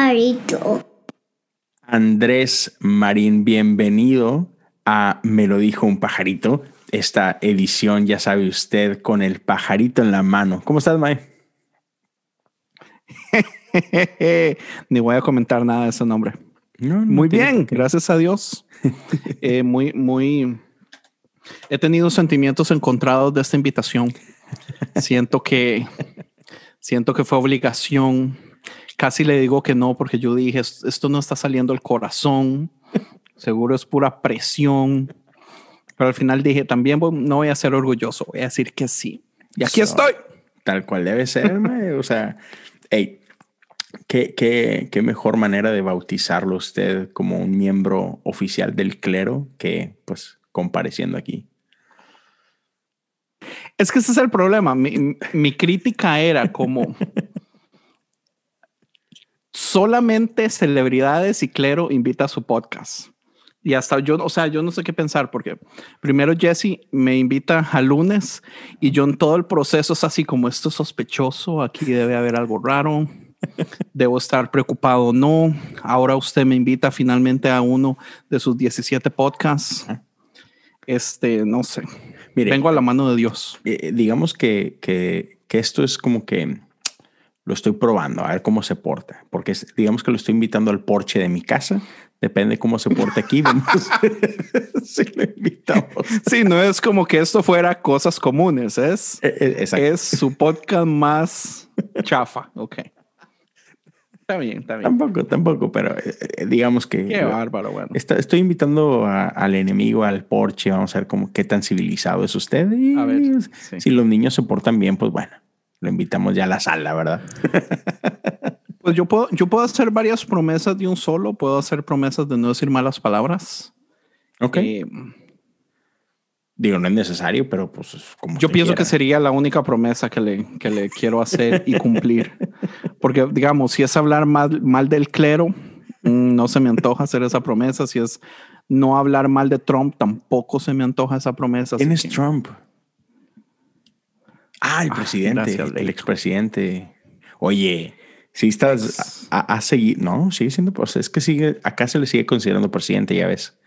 pajarito. Andrés Marín, bienvenido a Me lo dijo un pajarito. Esta edición, ya sabe usted, con el pajarito en la mano. ¿Cómo estás, Mae? Ni voy a comentar nada de ese nombre. muy bien, gracias a Dios. Eh, muy, muy. He tenido sentimientos encontrados de esta invitación. Siento que, siento que fue obligación. Casi le digo que no, porque yo dije esto no está saliendo del corazón. Seguro es pura presión. Pero al final dije también no voy a ser orgulloso, voy a decir que sí. Y aquí estoy. Tal cual debe ser, o sea, hey, ¿Qué, qué, qué, mejor manera de bautizarlo usted como un miembro oficial del clero que pues compareciendo aquí. Es que ese es el problema. Mi, mi crítica era como solamente celebridades y clero invita a su podcast. Y hasta yo, o sea, yo no sé qué pensar porque primero Jesse me invita a lunes y yo en todo el proceso es así como esto es sospechoso, aquí debe haber algo raro debo estar preocupado o no. Ahora usted me invita finalmente a uno de sus 17 podcasts. Este, no sé. Mire, Vengo a la mano de Dios. Eh, eh, digamos que, que, que, esto es como que lo estoy probando, a ver cómo se porta. Porque digamos que lo estoy invitando al porche de mi casa. Depende cómo se porte aquí. Vemos si lo invitamos. Sí, no es como que esto fuera cosas comunes. Es, eh, es su podcast más chafa. Ok. Está bien, está bien. Tampoco, tampoco, pero eh, eh, digamos que. Qué bárbaro, bueno. estoy invitando al enemigo al porche. Vamos a ver cómo, qué tan civilizado es usted. Y a ver, si los niños se portan bien, pues bueno, lo invitamos ya a la sala, ¿verdad? pues yo puedo, yo puedo hacer varias promesas de un solo. Puedo hacer promesas de no decir malas palabras. Ok. Eh, Digo, no es necesario, pero pues como. Yo pienso que sería la única promesa que le, que le quiero hacer y cumplir. Porque, digamos, si es hablar mal, mal del clero, mm, no se me antoja hacer esa promesa. Si es no hablar mal de Trump, tampoco se me antoja esa promesa. ¿Quién es Trump? Ah, el presidente, el expresidente. Oye, si estás a, a, seguir, no, sigue siendo, pues es que sigue, acá se le sigue considerando presidente, ya ves.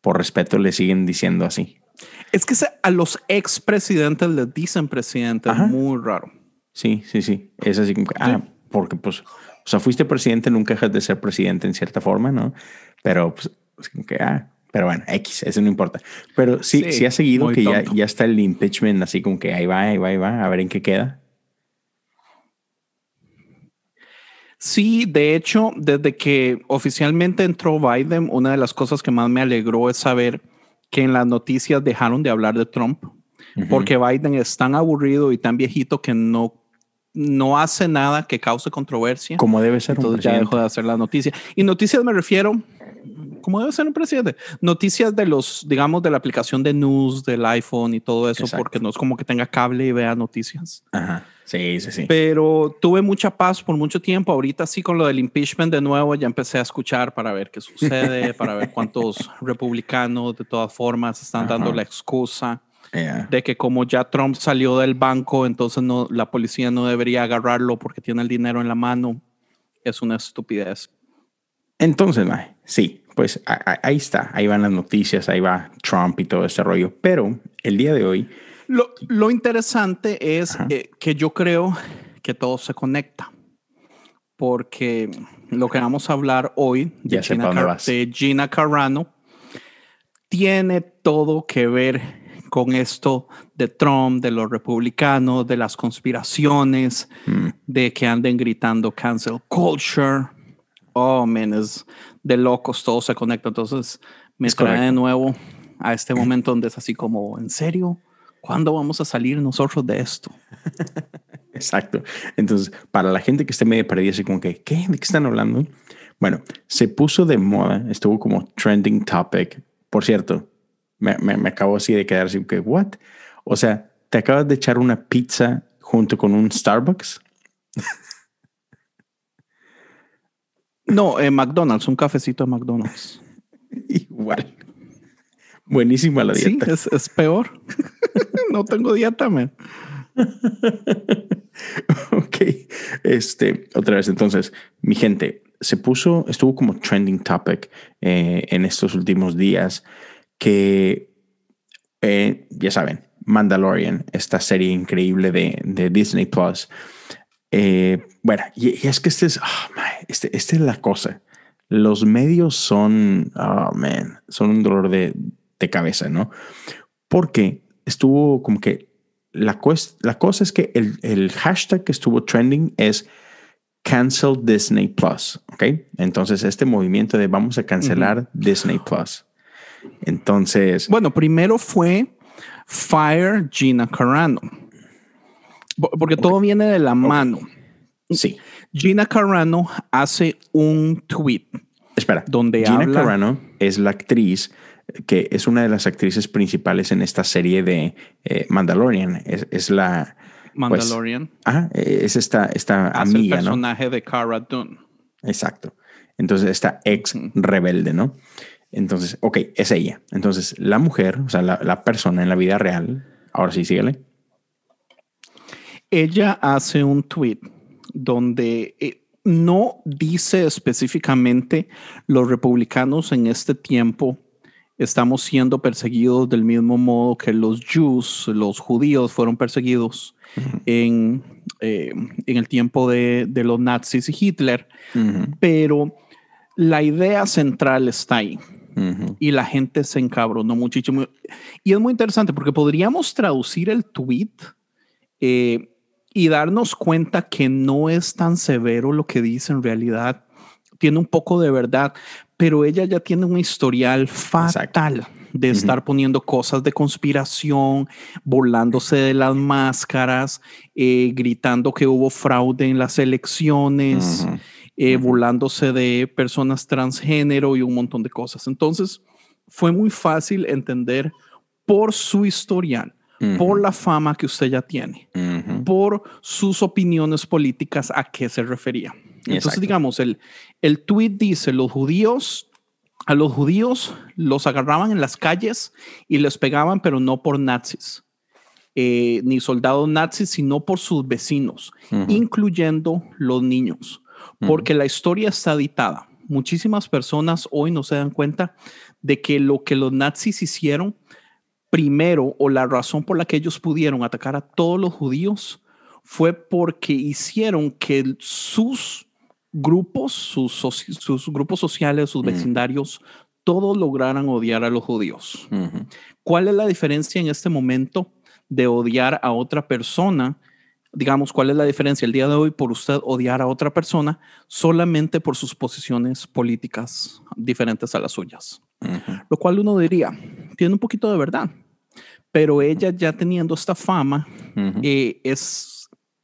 Por respeto le siguen diciendo así. Es que a los expresidentes les dicen presidente, muy raro. Sí, sí, sí. Es así como ah, porque pues, o sea, fuiste presidente, nunca dejas de ser presidente en cierta forma, ¿no? Pero pues, que, ah, pero bueno, X, eso no importa. Pero sí, sí, ha seguido que ya, ya está el impeachment, así como que ahí va, ahí va, ahí va, a ver en qué queda. Sí, de hecho, desde que oficialmente entró Biden, una de las cosas que más me alegró es saber que en las noticias dejaron de hablar de Trump, porque Biden es tan aburrido y tan viejito que no, no hace nada que cause controversia. Como debe ser. Entonces ya dejó de hacer la noticia. Y noticias me refiero, como debe ser un presidente, noticias de los, digamos, de la aplicación de news, del iPhone y todo eso, porque no es como que tenga cable y vea noticias. Ajá. Sí, sí, sí. Pero tuve mucha paz por mucho tiempo. Ahorita sí con lo del impeachment de nuevo ya empecé a escuchar para ver qué sucede, para ver cuántos republicanos de todas formas están dando la excusa de que como ya Trump salió del banco, entonces no, la policía no debería agarrarlo porque tiene el dinero en la mano. Es una estupidez. Entonces, sí, pues ahí está, ahí van las noticias, ahí va Trump y todo ese rollo. Pero el día de hoy lo, interesante es eh, que yo creo que todo se conecta. Porque lo que vamos a hablar hoy de, Gina, Carano tiene todo que ver con esto de Trump, de los republicanos, de las conspiraciones, mm. de que anden gritando cancel culture. Oh, man, es de locos, todo se conecta. Entonces me trae de nuevo a este momento donde es así como, ¿en serio? ¿Cuándo vamos a salir nosotros de esto? Exacto. Entonces, para la gente que esté medio perdida, así como que, ¿qué? ¿De qué están hablando? Bueno, se puso de moda, estuvo como trending topic. Por cierto, me, me, acabo así de quedar así que, ¿what? O sea, ¿te acabas de echar una pizza junto con un Starbucks? No, en McDonald's, un cafecito de McDonald's. Igual. Buenísima la dieta. Sí, es, es peor. no tengo dieta, man. ok. este, otra vez, entonces, mi gente, se puso, estuvo como trending topic eh, en estos últimos días que, eh, ya saben, Mandalorian, esta serie increíble de, de Disney Plus. Eh, bueno, y, es que este es, oh, este, es la cosa. Los medios son, oh man, son un dolor de, de cabeza, ¿no? Porque estuvo como que la, la cosa es que el, el hashtag que estuvo trending es cancel Disney Plus, ¿ok? Entonces este movimiento de vamos a cancelar Disney Plus. Entonces... Bueno, primero fue Fire Gina Carano, porque todo viene de la mano. Sí. Gina Carano hace un tweet. Espera, donde Gina Carano es la actriz que es una de las actrices principales en esta serie de eh, Mandalorian. Es, la. Pues, Mandalorian. ah, es esta, esta amiga, el personaje de Cara Dune. Exacto. Entonces, esta ex rebelde, ¿no? Entonces, ok, es ella. Entonces, la mujer, o sea, la, persona en la vida real, ahora sí, síguele. Ella hace un tweet donde eh, no dice específicamente los republicanos en este tiempo estamos siendo perseguidos del mismo modo que los Jews, los judíos, fueron perseguidos en, eh, en, el tiempo de, de, los nazis y Hitler. Pero la idea central está ahí. Y la gente se encabronó muchísimo. Y es muy interesante porque podríamos traducir el tweet eh, y darnos cuenta que no es tan severo lo que dice en realidad. Tiene un poco de verdad, pero ella ya tiene un historial fatal de estar poniendo cosas de conspiración, volándose de las máscaras, eh, gritando que hubo fraude en las elecciones, eh, volándose de personas transgénero y un montón de cosas. Entonces, fue muy fácil entender por su historial, por la fama que usted ya tiene, por sus opiniones políticas a qué se refería. Entonces, digamos, el, el tweet dice, los judíos, a los judíos los agarraban en las calles y les pegaban, pero no por nazis, eh, ni soldados nazis, sino por sus vecinos, incluyendo los niños, porque la historia está editada. Muchísimas personas hoy no se dan cuenta de que lo que los nazis hicieron primero o la razón por la que ellos pudieron atacar a todos los judíos fue porque hicieron que sus grupos, sus, sus grupos sociales, sus vecindarios, todos lograran odiar a los judíos. ¿Cuál es la diferencia en este momento de odiar a otra persona? Digamos, ¿cuál es la diferencia el día de hoy por usted odiar a otra persona solamente por sus posiciones políticas diferentes a las suyas? Lo cual uno diría, tiene un poquito de verdad, pero ella ya teniendo esta fama, eh, es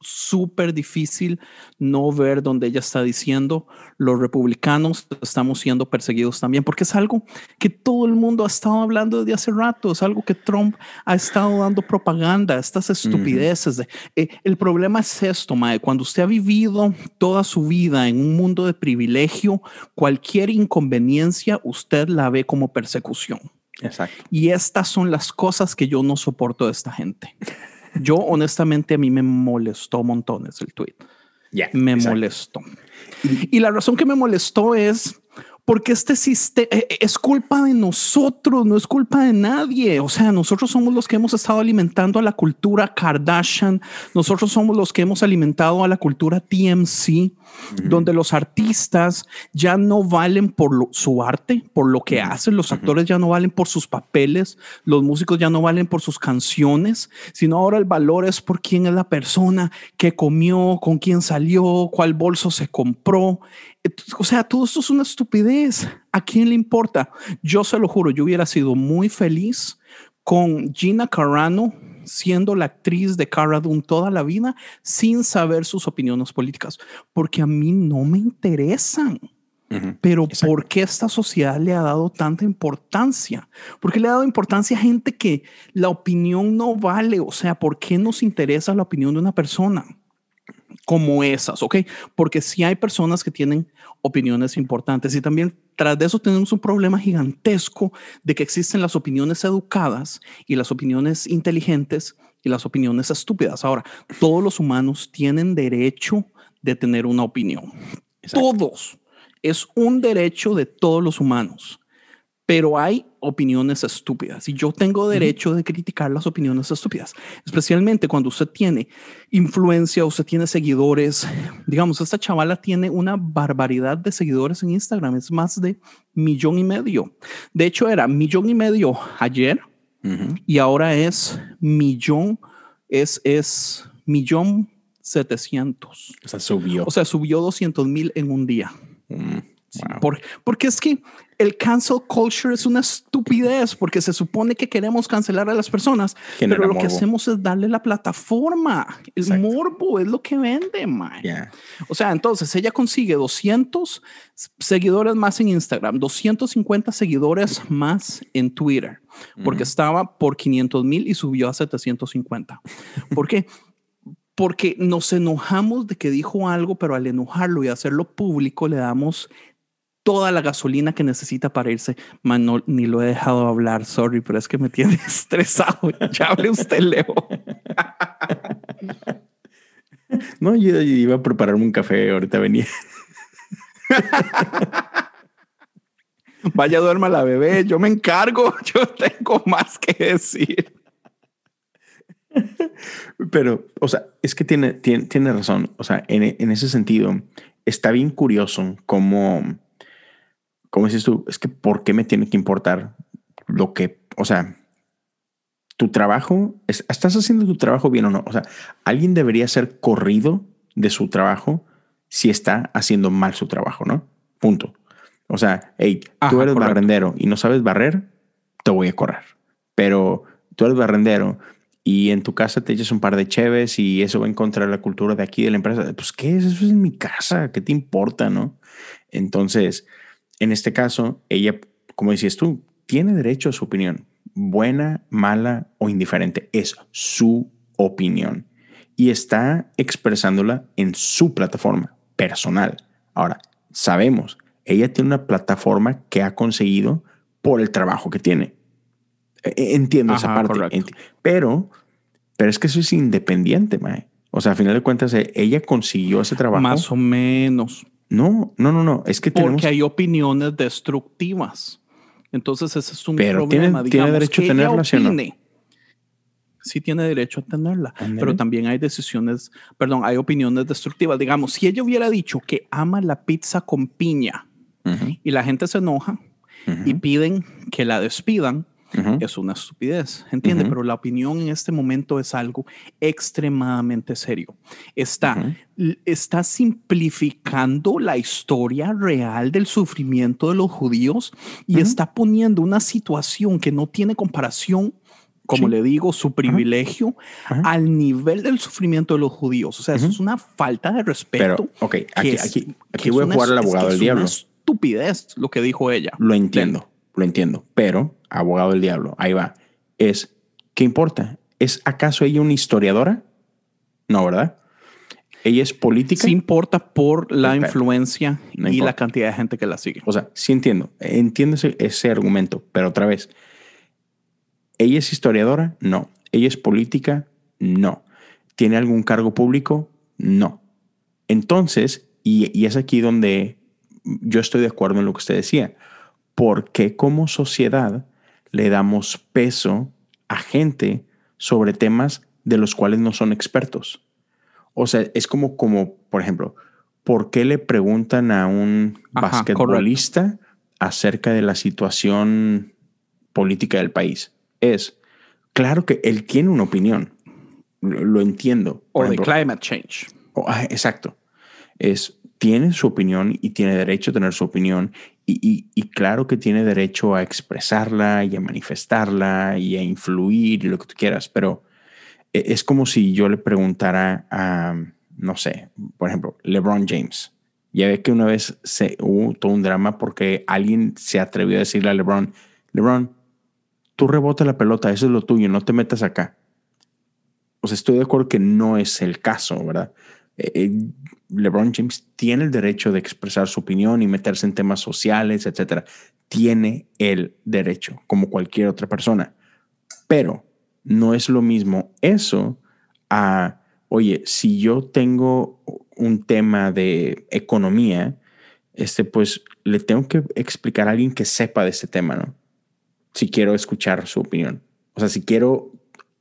súper difícil no ver donde ella está diciendo los republicanos estamos siendo perseguidos también, porque es algo que todo el mundo ha estado hablando desde hace rato, es algo que Trump ha estado dando propaganda, estas estupideces. de, eh, el problema es esto, Mae, cuando usted ha vivido toda su vida en un mundo de privilegio, cualquier inconveniencia usted la ve como persecución. Exacto. Y estas son las cosas que yo no soporto de esta gente. Yo honestamente a mí me molestó montones el tweet. me molestó. Y la razón que me molestó es porque este sistema eh, eh, es culpa de nosotros, no es culpa de nadie. O sea, nosotros somos los que hemos estado alimentando a la cultura Kardashian, nosotros somos los que hemos alimentado a la cultura TMC, donde los artistas ya no valen por su arte, por lo que hacen, los actores ya no valen por sus papeles, los músicos ya no valen por sus canciones, sino ahora el valor es por quién es la persona que comió, con quién salió, cuál bolso se compró. O sea, todo esto es una estupidez. ¿A quién le importa? Yo se lo juro, yo hubiera sido muy feliz con Gina Carano siendo la actriz de Cara Dune toda la vida sin saber sus opiniones políticas, porque a mí no me interesan. Pero ¿por qué esta sociedad le ha dado tanta importancia? ¿Por qué le ha dado importancia a gente que la opinión no vale? O sea, ¿por qué nos interesa la opinión de una persona? como esas, ¿ok? Porque si hay personas que tienen opiniones importantes y también tras de eso tenemos un problema gigantesco de que existen las opiniones educadas y las opiniones inteligentes y las opiniones estúpidas. Ahora, todos los humanos tienen derecho de tener una opinión. Todos. Es un derecho de todos los humanos pero hay opiniones estúpidas y yo tengo derecho de criticar las opiniones estúpidas, especialmente cuando usted tiene influencia, usted tiene seguidores. Digamos, esta chavala tiene una barbaridad de seguidores en Instagram, es más de millón y medio. De hecho, era millón y medio ayer y ahora es millón, es, es millón setecientos. O sea, subió. O sea, subió 200 mil en un día. Mm porque es que el cancel culture es una estupidez porque se supone que queremos cancelar a las personas, pero lo que hacemos es darle la plataforma. El morbo es lo que vende, man. O sea, entonces ella consigue 200 seguidores más en Instagram, 250 seguidores más en Twitter, porque estaba por 500 mil y subió a 750. ¿Por qué? Porque nos enojamos de que dijo algo, pero al enojarlo y hacerlo público le damos toda la gasolina que necesita para irse. Man, ni lo he dejado hablar, sorry, pero es que me tiene estresado. Ya hable usted, Leo. No, yo, iba a prepararme un café, ahorita venía. Vaya, duerma la bebé, yo me encargo, yo tengo más que decir. Pero, o sea, es que tiene, tiene, tiene razón. O sea, en, en ese sentido, está bien curioso cómo como dices tú, es que ¿por qué me tiene que importar lo que, o sea, tu trabajo, estás haciendo tu trabajo bien o no? O sea, alguien debería ser corrido de su trabajo si está haciendo mal su trabajo, ¿no? Punto. O sea, hey, tú eres barrendero y no sabes barrer, te voy a correr. Pero tú eres barrendero y en tu casa te echas un par de cheves y eso va en contra de la cultura de aquí de la empresa. Pues, ¿qué es? Eso es en mi casa. ¿Qué te importa, no? Entonces, en este caso, ella, como decías tú, tiene derecho a su opinión, buena, mala o indiferente. Es su opinión y está expresándola en su plataforma personal. Ahora, sabemos, ella tiene una plataforma que ha conseguido por el trabajo que tiene. E, e, entiendo esa parte. pero, pero es que eso es independiente, mae. O sea, a final de cuentas, e, ella consiguió ese trabajo. Más o menos. No, no, no, no. Es que Porque hay opiniones destructivas. Entonces ese es un pero problema. Tiene, tiene derecho a tenerla, ¿sí, no? sí tiene derecho a tenerla, pero también hay decisiones, perdón, hay opiniones destructivas. Digamos, si ella hubiera dicho que ama la pizza con piña y la gente se enoja y piden que la despidan, es una estupidez, ¿entiende? Pero la opinión en este momento es algo extremadamente serio. Está, está simplificando la historia real del sufrimiento de los judíos y está poniendo una situación que no tiene comparación como le digo, su privilegio al nivel del sufrimiento de los judíos. O sea, eso es una falta de respeto. Pero, ok, aquí, aquí, voy a jugar al abogado del diablo. Es una estupidez lo que dijo ella. Lo entiendo, lo entiendo. Pero abogado del diablo, ahí va, es, ¿qué importa? ¿Es acaso ella una historiadora? No, ¿verdad? ¿Ella es política? Sí importa por la influencia y la cantidad de gente que la sigue. O sea, sí entiendo, entiendo ese, argumento, pero otra vez, ¿ella es historiadora? No. ¿Ella es política? No. ¿Tiene algún cargo público? No. Entonces, y, y, es aquí donde yo estoy de acuerdo en lo que usted decía, porque como sociedad le damos peso a gente sobre temas de los cuales no son expertos. O sea, es como, como por ejemplo, ¿por qué le preguntan a un basquetbolista acerca de la situación política del país? Es, claro que él tiene una opinión, lo, entiendo. O de climate change. Ah, exacto. Es, tiene su opinión y tiene derecho a tener su opinión y, claro que tiene derecho a expresarla y a manifestarla y a influir y lo que tú quieras, pero e, es como si yo le preguntara a, no sé, por ejemplo, LeBron James. Ya ve que una vez se, hubo todo un drama porque alguien se atrevió a decirle a LeBron, LeBron, tú rebota la pelota, eso es lo tuyo, no te metas acá. O sea, estoy de acuerdo que no es el caso, ¿verdad? Eh, LeBron James tiene el derecho de expresar su opinión y meterse en temas sociales, etcétera. Tiene el derecho, como cualquier otra persona. Pero no es lo mismo eso a, oye, si yo tengo un tema de economía, este, pues le tengo que explicar a alguien que sepa de ese tema, ¿no? Si quiero escuchar su opinión. O sea, si quiero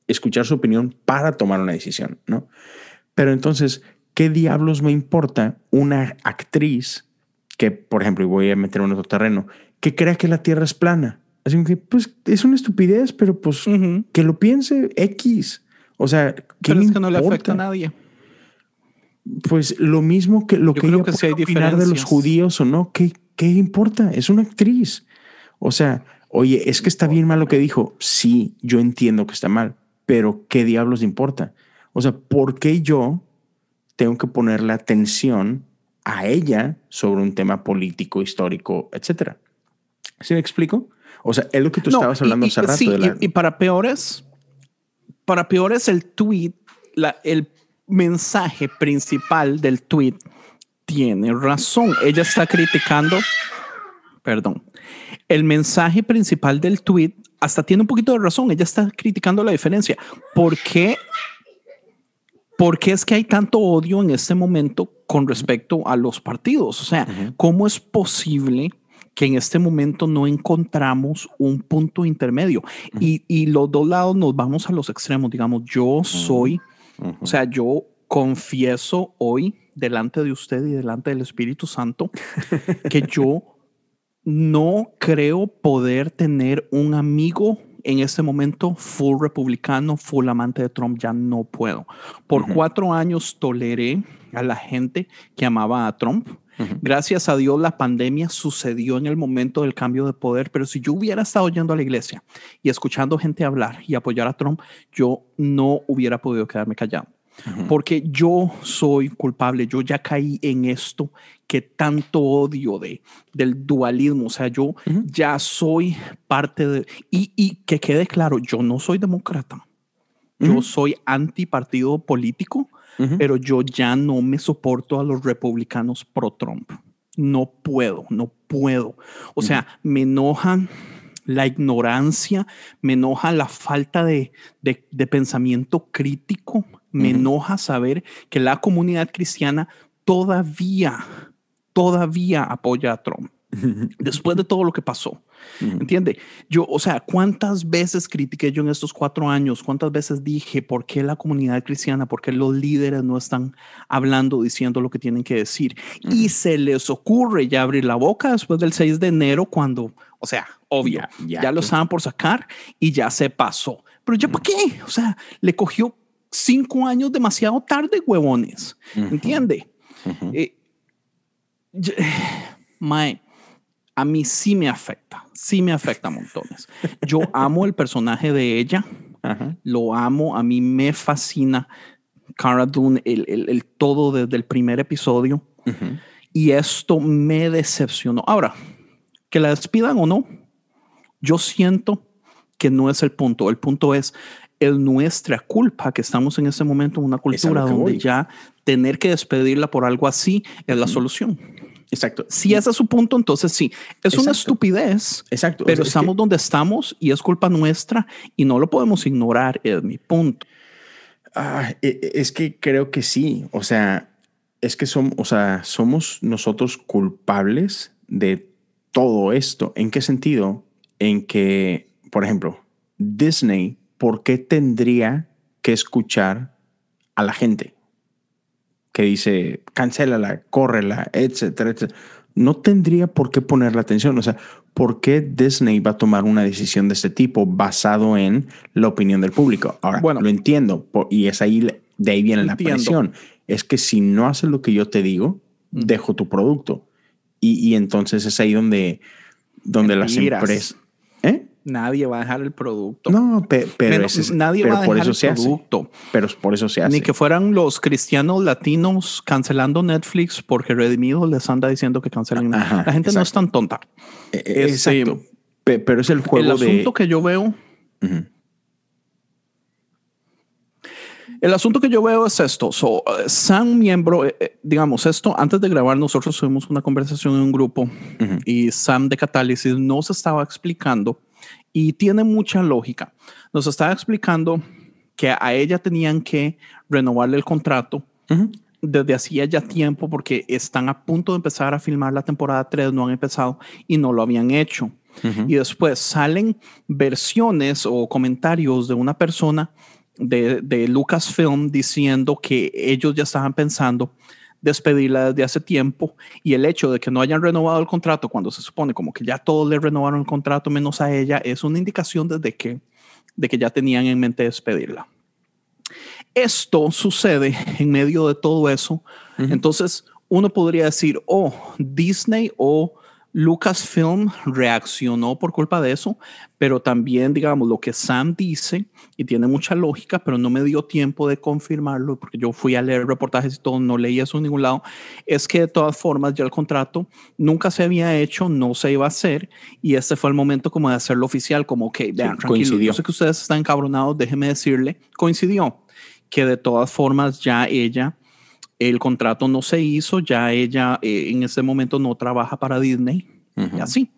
escuchar su opinión para tomar una decisión, ¿no? Pero entonces, ¿qué diablos me importa una actriz que, por ejemplo, y voy a meter en otro terreno, que crea que la Tierra es plana? Así que, pues, es una estupidez, pero pues, que lo piense X. O sea, ¿qué es que no le afecta a nadie. Pues lo mismo que lo que ella que opinar de los judíos o no, ¿qué, ¿qué importa? Es una actriz. O sea, oye, es que está bien mal lo que dijo. Sí, yo entiendo que está mal, pero ¿qué diablos importa? O sea, ¿por qué yo tengo que ponerle atención a ella sobre un tema político, histórico, etcétera? ¿Sí me explico? O sea, es lo que tú estabas hablando hace rato. de la... y, para peores, para peores el tweet, la, el mensaje principal del tweet tiene razón. Ella está criticando, perdón, el mensaje principal del tweet hasta tiene un poquito de razón. Ella está criticando la diferencia. ¿Por qué? ¿Por qué es que hay tanto odio en este momento con respecto a los partidos? O sea, ¿cómo es posible que en este momento no encontramos un punto intermedio? y, y, los dos lados nos vamos a los extremos. Digamos, yo soy, o sea, yo confieso hoy delante de usted y delante del Espíritu Santo que yo no creo poder tener un amigo en este momento full republicano, full amante de Trump, ya no puedo. Por cuatro años toleré a la gente que amaba a Trump. Gracias a Dios la pandemia sucedió en el momento del cambio de poder, pero si yo hubiera estado yendo a la iglesia y escuchando gente hablar y apoyar a Trump, yo no hubiera podido quedarme callado porque yo soy culpable, yo ya caí en esto que tanto odio de, del dualismo, o sea, yo ya soy parte de, y, y, que quede claro, yo no soy demócrata, yo soy antipartido político, pero yo ya no me soporto a los republicanos pro Trump, no puedo, no puedo, o sea, me enojan la ignorancia, me enoja la falta de, de, de pensamiento crítico, me enoja saber que la comunidad cristiana todavía, todavía apoya a Trump. Después de todo lo que pasó, ¿entiende? Yo, o sea, ¿cuántas veces critiqué yo en estos cuatro años? ¿Cuántas veces dije por qué la comunidad cristiana, por qué los líderes no están hablando, diciendo lo que tienen que decir? Y se les ocurre ya abrir la boca después del 6 de enero, cuando, o sea, obvio, ya, lo estaban por sacar y ya se pasó. Pero ya, ¿para qué? O sea, le cogió cinco años demasiado tarde, huevones. ¿Entiende? Eh, mae, a mí sí me afecta, sí me afecta montones. Yo amo el personaje de ella, lo amo, a mí me fascina Cara Dune, el, el, todo desde el primer episodio. Y esto me decepcionó. Ahora, que la despidan o no, yo siento que no es el punto. El punto es, es nuestra culpa que estamos en ese momento en una cultura donde ya tener que despedirla por algo así es la solución. Exacto. Si ese es su punto, entonces sí. Es una estupidez. Exacto. Pero estamos donde estamos y es culpa nuestra y no lo podemos ignorar, es mi punto. Ah, e, e, es que creo que sí. O sea, es que somos, o sea, somos nosotros culpables de todo esto. ¿En qué sentido? En que, por ejemplo, Disney ¿por qué tendría que escuchar a la gente que dice, cancélala, córrela, etcétera, etcétera? No tendría por qué poner la atención. O sea, ¿por qué Disney va a tomar una decisión de este tipo basado en la opinión del público? Ahora, bueno, lo entiendo y es ahí, de ahí viene la presión. Es que si no haces lo que yo te digo, mm. dejo tu producto. Y, entonces es ahí donde, donde las empresas... Nadie va a dejar el producto. No, pero, nadie va a dejar el producto. Pero por eso se hace. Ni que fueran los cristianos latinos cancelando Netflix porque Redimido les anda diciendo que cancelen. la gente no es tan tonta. E, e, exacto. pero es el juego el asunto que yo veo. El asunto que yo veo es esto. So, Sam, miembro, eh, eh, digamos, esto, antes de grabar, nosotros tuvimos una conversación en un grupo y Sam de Catálisis nos estaba explicando y tiene mucha lógica. Nos estaba explicando que a ella tenían que renovarle el contrato desde hacía ya tiempo porque están a punto de empezar a filmar la temporada 3, no han empezado y no lo habían hecho. Y después salen versiones o comentarios de una persona de, de Lucasfilm diciendo que ellos ya estaban pensando despedirla desde hace tiempo y el hecho de que no hayan renovado el contrato cuando se supone como que ya todos le renovaron el contrato menos a ella es una indicación desde que, de que ya tenían en mente despedirla. Esto sucede en medio de todo eso. Entonces, uno podría decir, oh, Disney o Lucasfilm reaccionó por culpa de eso, pero también, digamos, lo que Sam dice, y tiene mucha lógica, pero no me dio tiempo de confirmarlo, porque yo fui a leer reportajes y todo, no leí eso en ningún lado, es que de todas formas ya el contrato nunca se había hecho, no se iba a hacer, y este fue el momento como de hacerlo oficial, como, ok, vean, tranquilo, yo sé que ustedes están encabronados, déjenme decirle, coincidió que de todas formas ya ella el contrato no se hizo, ya ella eh, en ese momento no trabaja para Disney y así.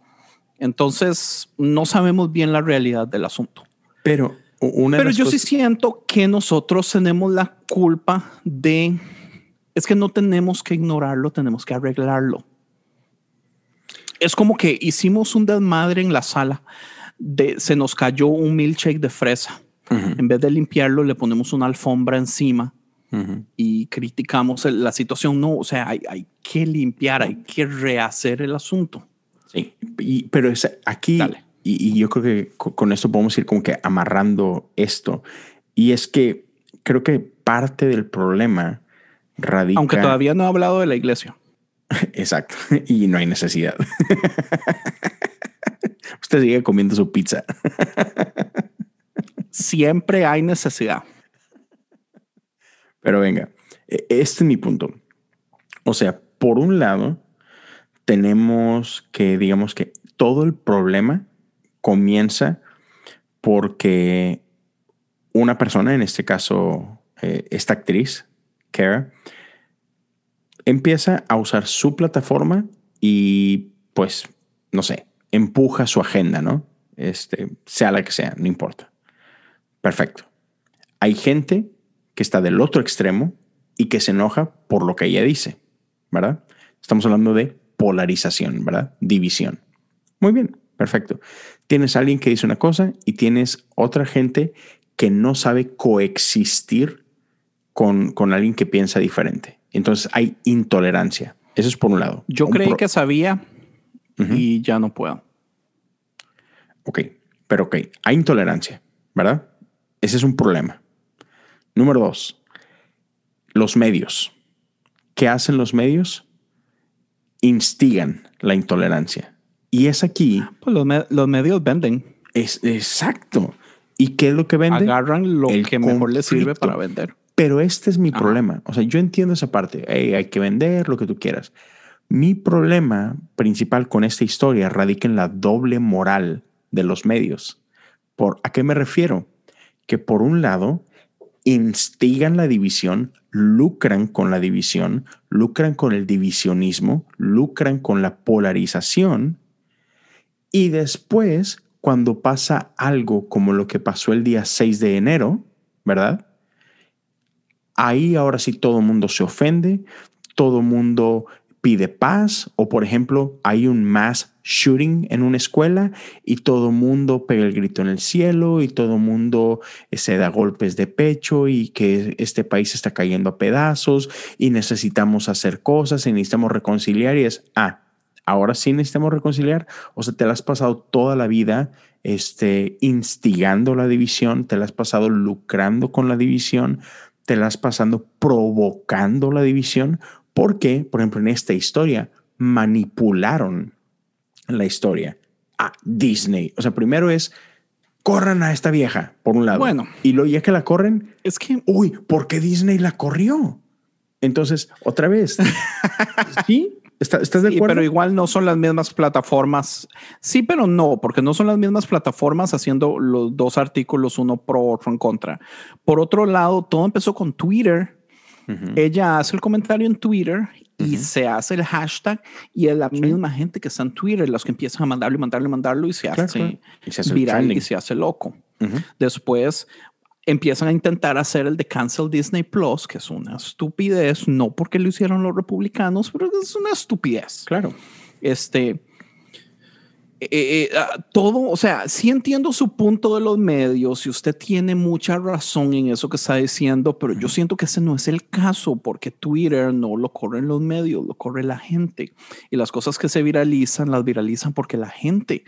Entonces, no sabemos bien la realidad del asunto. Pero, una Pero yo sí siento que nosotros tenemos la culpa de... Es que no tenemos que ignorarlo, tenemos que arreglarlo. Es como que hicimos un desmadre en la sala. De, se nos cayó un milkshake de fresa. En vez de limpiarlo, le ponemos una alfombra encima y criticamos la situación. No, o sea, hay, hay, que limpiar, hay que rehacer el asunto. Sí, pero es aquí, y, y, yo creo que con esto podemos ir como que amarrando esto. Y es que creo que parte del problema radica. Aunque todavía no ha hablado de la iglesia. Exacto, y no hay necesidad. Usted sigue comiendo su pizza. Siempre hay necesidad. Pero venga, e, este es mi punto. O sea, por un lado, tenemos que, digamos que todo el problema comienza porque una persona, en este caso eh, esta actriz, Kara, empieza a usar su plataforma y pues, no sé, empuja su agenda, ¿no? Este, sea la que sea, no importa. Perfecto. Hay gente que está del otro extremo y que se enoja por lo que ella dice, ¿verdad? Estamos hablando de polarización, ¿verdad? División. Muy bien, perfecto. Tienes a alguien que dice una cosa y tienes otra gente que no sabe coexistir con, con alguien que piensa diferente. Entonces hay intolerancia. Eso es por un lado. Yo creí que sabía y ya no puedo. Ok, pero ok, hay intolerancia, ¿verdad? Ese es un problema. Número dos, los medios. ¿Qué hacen los medios? Instigan la intolerancia. Y es aquí. Pues los, medios venden. Es exacto. ¿Y qué es lo que venden? Agarran lo que mejor les sirve para vender. Pero este es mi problema. O sea, yo entiendo esa parte. hay que vender lo que tú quieras. Mi problema principal con esta historia radica en la doble moral de los medios. ¿Por, ¿A qué me refiero? Que por un lado, instigan la división, lucran con la división, lucran con el divisionismo, lucran con la polarización y después, cuando pasa algo como lo que pasó el día 6 de enero, ¿verdad? Ahí ahora sí todo el mundo se ofende, todo mundo pide paz o por ejemplo hay un mass shooting en una escuela y todo mundo pega el grito en el cielo y todo mundo eh, se da golpes de pecho y que este país está cayendo a pedazos y necesitamos hacer cosas y necesitamos reconciliar y es, ah, ahora sí necesitamos reconciliar. O sea, te la has pasado toda la vida este, instigando la división, te la has pasado lucrando con la división, te la has pasado provocando la división porque, por ejemplo, en esta historia manipularon la historia a Disney. O sea, primero es corran a esta vieja, por un lado. Bueno. Y luego ya que la corren, es que, uy, ¿por qué Disney la corrió? Entonces, otra vez. ¿Sí? ¿Estás de acuerdo? pero igual no son las mismas plataformas. Sí, pero no, porque no son las mismas plataformas haciendo los dos artículos, uno pro, otro en contra. Por otro lado, todo empezó con Twitter ella hace el comentario en Twitter y se hace el hashtag y es la misma gente que está en Twitter los que empiezan a mandarlo y mandarlo y mandarlo y se hace, viral y se hace loco. Después empiezan a intentar hacer el de Cancel Disney Plus, que es una estupidez, no porque lo hicieron los republicanos, pero es una estupidez. Claro. Este, eh, eh, ah, todo, o sea, sí entiendo su punto de los medios y usted tiene mucha razón en eso que está diciendo, pero yo siento que ese no es el caso porque Twitter no lo corren los medios, lo corre la gente. Y las cosas que se viralizan las viralizan porque la gente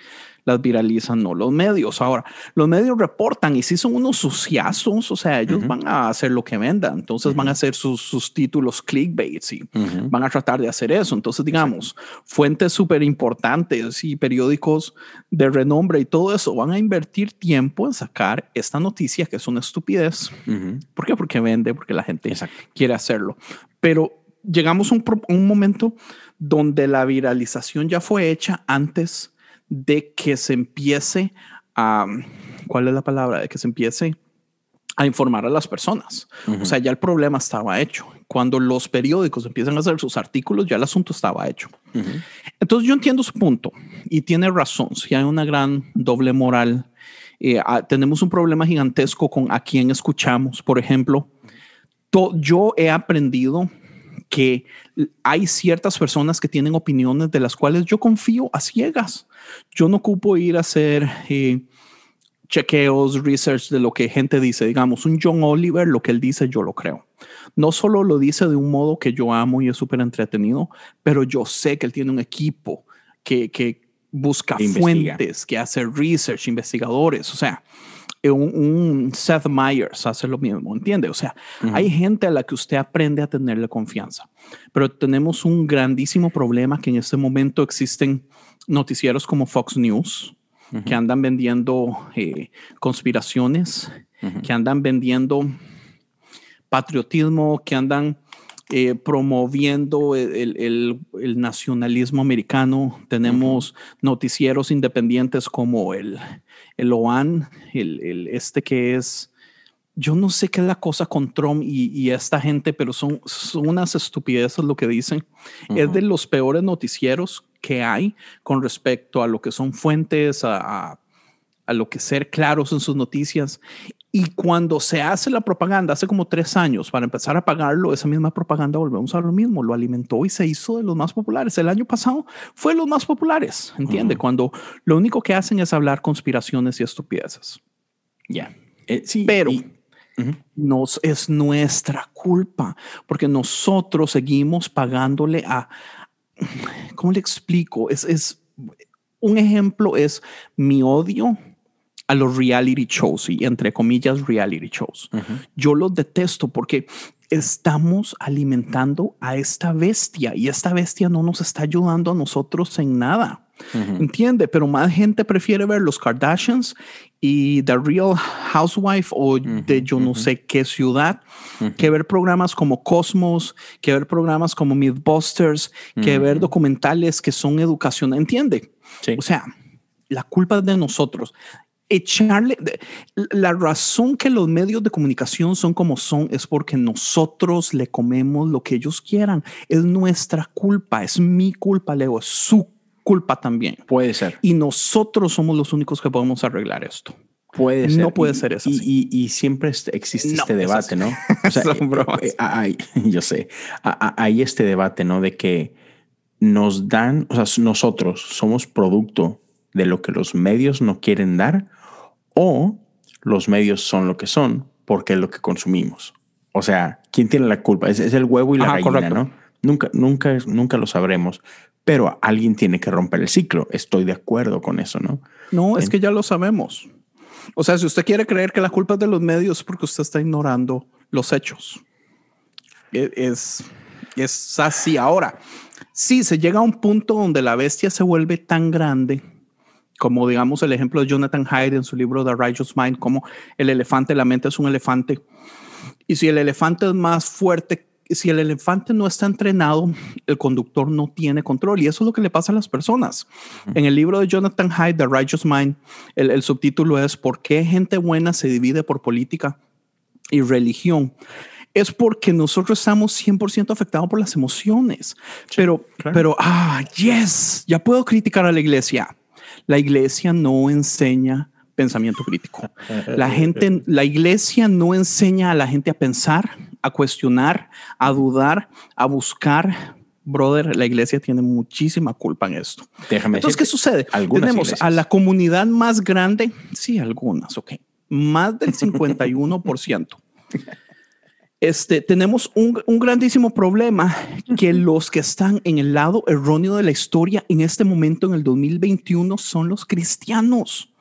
las viralizan, no los medios. Ahora, los medios reportan y si son unos suciazos, o sea, ellos van a hacer lo que vendan, entonces van a hacer sus, sus títulos clickbait y van a tratar de hacer eso. Entonces, digamos, fuentes súper importantes y periódicos de renombre y todo eso van a invertir tiempo en sacar esta noticia que es una estupidez. ¿Por qué? Porque vende, porque la gente quiere hacerlo. Pero llegamos a un, un momento donde la viralización ya fue hecha antes de que se empiece a, ¿cuál es la palabra? De que se empiece a informar a las personas. O sea, ya el problema estaba hecho. Cuando los periódicos empiezan a hacer sus artículos, ya el asunto estaba hecho. Entonces yo entiendo su punto y tiene razón. Si hay una gran doble moral, eh, ah, tenemos un problema gigantesco con a quién escuchamos. Por ejemplo, yo he aprendido que hay ciertas personas que tienen opiniones de las cuales yo confío a ciegas. Yo no ocupo ir a hacer eh, chequeos, research de lo que gente dice. Digamos, un John Oliver, lo que él dice, yo lo creo. No solo lo dice de un modo que yo amo y es súper entretenido, pero yo sé que él tiene un equipo que, que busca fuentes, que hace research, investigadores. O sea, eh, un, Seth Meyers hace lo mismo, ¿entiende? O sea, hay gente a la que usted aprende a tenerle confianza, pero tenemos un grandísimo problema que en este momento existen noticieros como Fox News, que andan vendiendo eh, conspiraciones, que andan vendiendo patriotismo, que andan eh, promoviendo el, nacionalismo americano. Tenemos noticieros independientes como el, el OAN, el, este que es, yo no sé qué es la cosa con Trump y, esta gente, pero son, son, unas estupideces lo que dicen. Es de los peores noticieros que hay con respecto a lo que son fuentes, a, a lo que ser claros en sus noticias. Y cuando se hace la propaganda, hace como tres años, para empezar a pagarlo, esa misma propaganda, volvemos a lo mismo, lo alimentó y se hizo de los más populares. El año pasado fue de los más populares, ¿entiende? Cuando lo único que hacen es hablar conspiraciones y estupideces. Ya. Eh, sí, pero nos, es nuestra culpa, porque nosotros seguimos pagándole a, ¿cómo le explico? Es, es un ejemplo es mi odio a los reality shows y entre comillas reality shows. Yo los detesto porque estamos alimentando a esta bestia y esta bestia no nos está ayudando a nosotros en nada. Entiende, pero más gente prefiere ver los Kardashians y The Real Housewife o de yo no sé qué ciudad que ver programas como Cosmos, que ver programas como Mythbusters, que ver documentales que son educación. Entiende? O sea, la culpa es de nosotros echarle la razón que los medios de comunicación son como son es porque nosotros le comemos lo que ellos quieran. Es nuestra culpa, es mi culpa, Leo, es su culpa también. Puede ser. Y nosotros somos los únicos que podemos arreglar esto. Puede ser. No puede ser eso. Y, siempre existe este debate, ¿no? O sea, eh, hay, yo sé, hay este debate, ¿no? De que nos dan, o sea, nosotros somos producto de lo que los medios no quieren dar o los medios son lo que son porque es lo que consumimos. O sea, ¿quién tiene la culpa? Es, el huevo y la gallina, ¿no? Nunca, nunca, nunca lo sabremos, pero alguien tiene que romper el ciclo. Estoy de acuerdo con eso, ¿no? No, es que ya lo sabemos. O sea, si usted quiere creer que la culpa es de los medios, es porque usted está ignorando los hechos. E, es, es así. Ahora, sí, se llega a un punto donde la bestia se vuelve tan grande como digamos el ejemplo de Jonathan Hyde en su libro The Righteous Mind, como el elefante, la mente es un elefante. Y si el elefante es más fuerte, si el elefante no está entrenado, el conductor no tiene control. Y eso es lo que le pasa a las personas. En el libro de Jonathan Hyde, The Righteous Mind, el, el subtítulo es ¿Por qué gente buena se divide por política y religión? es porque nosotros estamos 100% afectados por las emociones. pero, pero, ah, yes, ya puedo criticar a la iglesia. La iglesia no enseña pensamiento crítico. La gente, la iglesia no enseña a la gente a pensar, a cuestionar, a dudar, a buscar. Brother, la iglesia tiene muchísima culpa en esto. Déjame Entonces, ¿qué sucede? Tenemos a la comunidad más grande, sí, algunas, ok, más del 51%. Este, tenemos un, un, grandísimo problema que los que están en el lado erróneo de la historia en este momento, en el 2021, son los cristianos.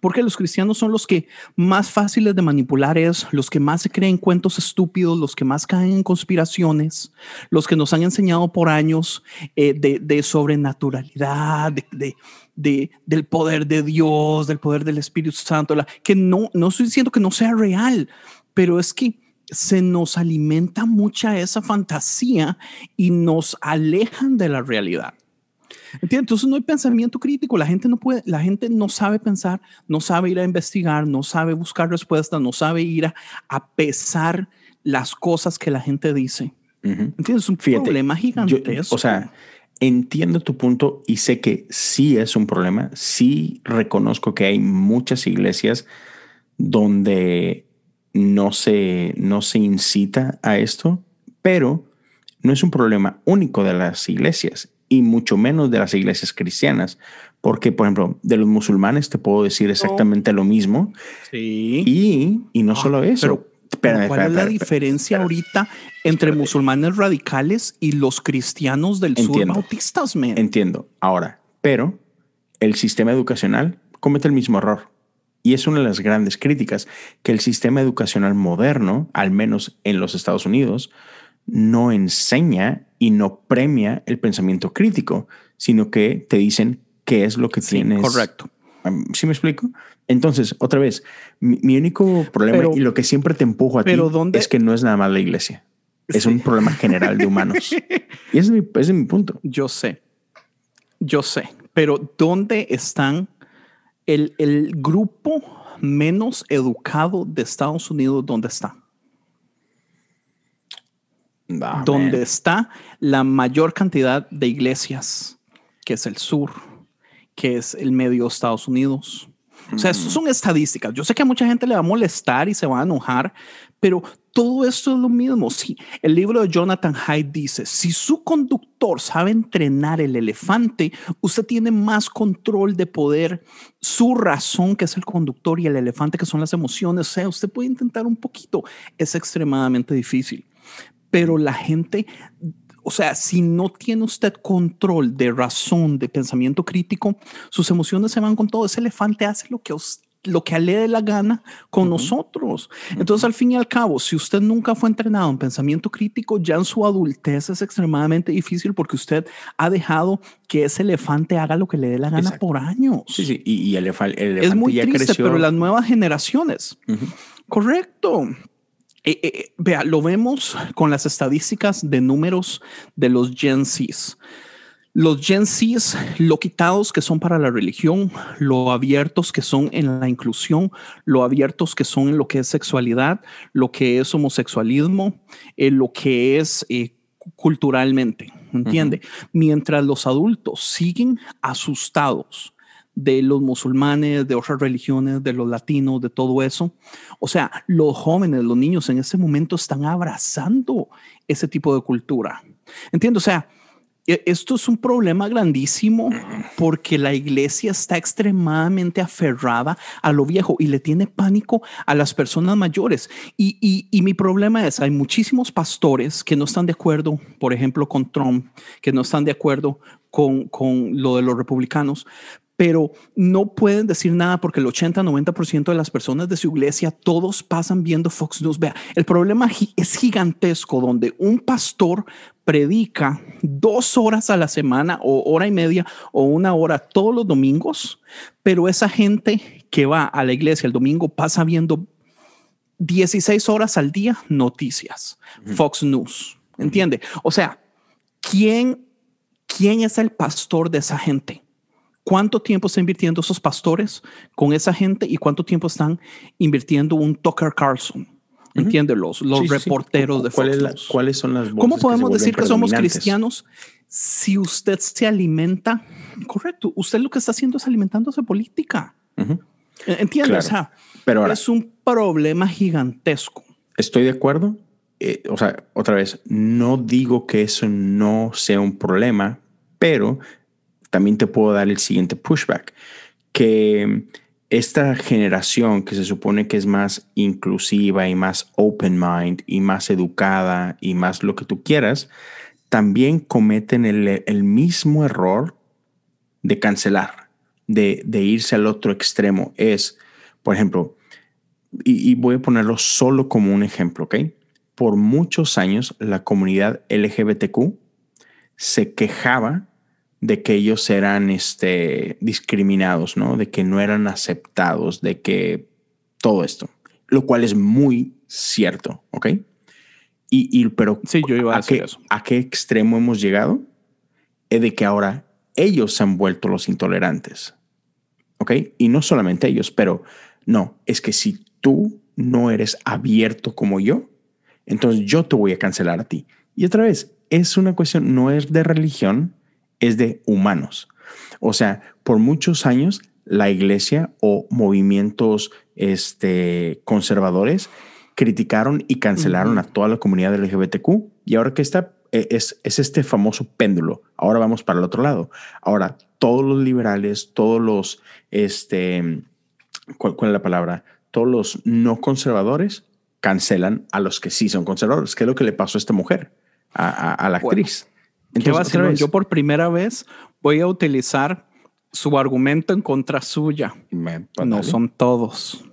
Porque los cristianos son los que más fáciles de manipular es, los que más se creen cuentos estúpidos, los que más caen en conspiraciones, los que nos han enseñado por años eh, de, sobrenaturalidad, de, del poder de Dios, del poder del Espíritu Santo, que no, no estoy diciendo que no sea real, pero es que se nos alimenta mucha esa fantasía y nos alejan de la realidad. Entonces no hay pensamiento crítico. La gente no puede, la gente no sabe pensar, no sabe ir a investigar, no sabe buscar respuestas, no sabe ir a, pesar las cosas que la gente dice. ¿Entiendes? Es un problema gigantesco. o sea, entiendo tu punto y sé que sí es un problema. Sí reconozco que hay muchas iglesias donde no se, no se incita a esto, pero no es un problema único de las iglesias y mucho menos de las iglesias cristianas. Porque, por ejemplo, de los musulmanes te puedo decir exactamente lo mismo. Sí. Y, y no ah, solo eso. Pero, ¿Cuál es la diferencia ahorita entre musulmanes radicales y los cristianos del sur bautistas, man? Entiendo. Ahora, pero el sistema educacional comete el mismo error. Y es una de las grandes críticas, que el sistema educacional moderno, al menos en los Estados Unidos, no enseña y no premia el pensamiento crítico, sino que te dicen qué es lo que tienes. Correcto. ¿Sí me explico? Entonces, otra vez, mi, único problema y lo que siempre te empujo a ti es que no es nada más la iglesia. Es un problema general de humanos. y ese es, mi, punto. Yo sé. Yo sé. Pero ¿dónde están el, el grupo menos educado de Estados Unidos? ¿Dónde está? donde está la mayor cantidad de iglesias, que es el sur, que es el medio de Estados Unidos. O sea, eso son estadísticas. Yo sé que a mucha gente le va a molestar y se va a enojar, pero todo esto es lo mismo. Sí, el libro de Jonathan Hyde dice, si su conductor sabe entrenar el elefante, usted tiene más control de poder, su razón, que es el conductor, y el elefante, que son las emociones. O sea, usted puede intentar un poquito. Es extremadamente difícil pero la gente, o sea, si no tiene usted control de razón, de pensamiento crítico, sus emociones se van con todo. Ese elefante hace lo que lo que le dé la gana con nosotros. Entonces, al fin y al cabo, si usted nunca fue entrenado en pensamiento crítico, ya en su adultez es extremadamente difícil porque usted ha dejado que ese elefante haga lo que le dé la gana por años. Sí, sí, y, el, elefante es muy triste, pero las nuevas generaciones. Correcto. Eh, eh, eh, vea, lo vemos con las estadísticas de números de los Gen Zs. Los Gen Zs, lo quitados que son para la religión, lo abiertos que son en la inclusión, lo abiertos que son en lo que es sexualidad, lo que es homosexualismo, lo que es culturalmente, ¿entiende? Mientras los adultos siguen asustados de los musulmanes, de otras religiones, de los latinos, de todo eso. O sea, los jóvenes, los niños en ese momento están abrazando ese tipo de cultura. Entiendo, o sea, esto es un problema grandísimo porque la iglesia está extremadamente aferrada a lo viejo y le tiene pánico a las personas mayores. Y, y, mi problema es, hay muchísimos pastores que no están de acuerdo, por ejemplo, con Trump, que no están de acuerdo con, con lo de los republicanos, pero no pueden decir nada porque el 80-90% de las personas de su iglesia, todos pasan viendo Fox News. Vea, el problema es gigantesco donde un pastor predica dos horas a la semana o hora y media o una hora todos los domingos, pero esa gente que va a la iglesia el domingo pasa viendo 16 horas al día noticias, Fox News, ¿entiende? O sea, ¿quién, ¿quién es el pastor de esa gente? ¿Cuánto tiempo están invirtiendo esos pastores con esa gente y cuánto tiempo están invirtiendo un Tucker Carlson? ¿Entiende? Los, los reporteros de Fox ¿Cuáles son las ¿Cómo podemos decir que somos cristianos si usted se alimenta? Correcto, usted lo que está haciendo es alimentándose política. ¿Entiende? O sea, Pero es un problema gigantesco. Estoy de acuerdo. Eh, o sea, otra vez, no digo que eso no sea un problema, pero también te puedo dar el siguiente pushback, que esta generación que se supone que es más inclusiva y más open mind y más educada y más lo que tú quieras, también cometen el, mismo error de cancelar, de, irse al otro extremo. Es, por ejemplo, y, y, voy a ponerlo solo como un ejemplo, ¿ok? Por muchos años la comunidad LGBTQ se quejaba de que ellos eran este, discriminados, ¿no? De que no eran aceptados, de que todo esto, lo cual es muy cierto, ¿ok? Y, pero sí, yo iba a, qué, eso. ¿a qué extremo hemos llegado? Es de que ahora ellos se han vuelto los intolerantes, ¿ok? Y no solamente ellos, pero no, es que si tú no eres abierto como yo, entonces yo te voy a cancelar a ti. Y otra vez, es una cuestión, no es de religión, es de humanos. O sea, por muchos años la iglesia o movimientos este, conservadores criticaron y cancelaron a toda la comunidad LGBTQ y ahora que está e, es, es este famoso péndulo. Ahora vamos para el otro lado. Ahora todos los liberales, todos los, este, ¿cuál, es la palabra? Todos los no conservadores cancelan a los que sí son conservadores. ¿Qué es lo que le pasó a esta mujer, a, la actriz? Entonces, Yo por primera vez voy a utilizar su argumento en contra suya. no son todos.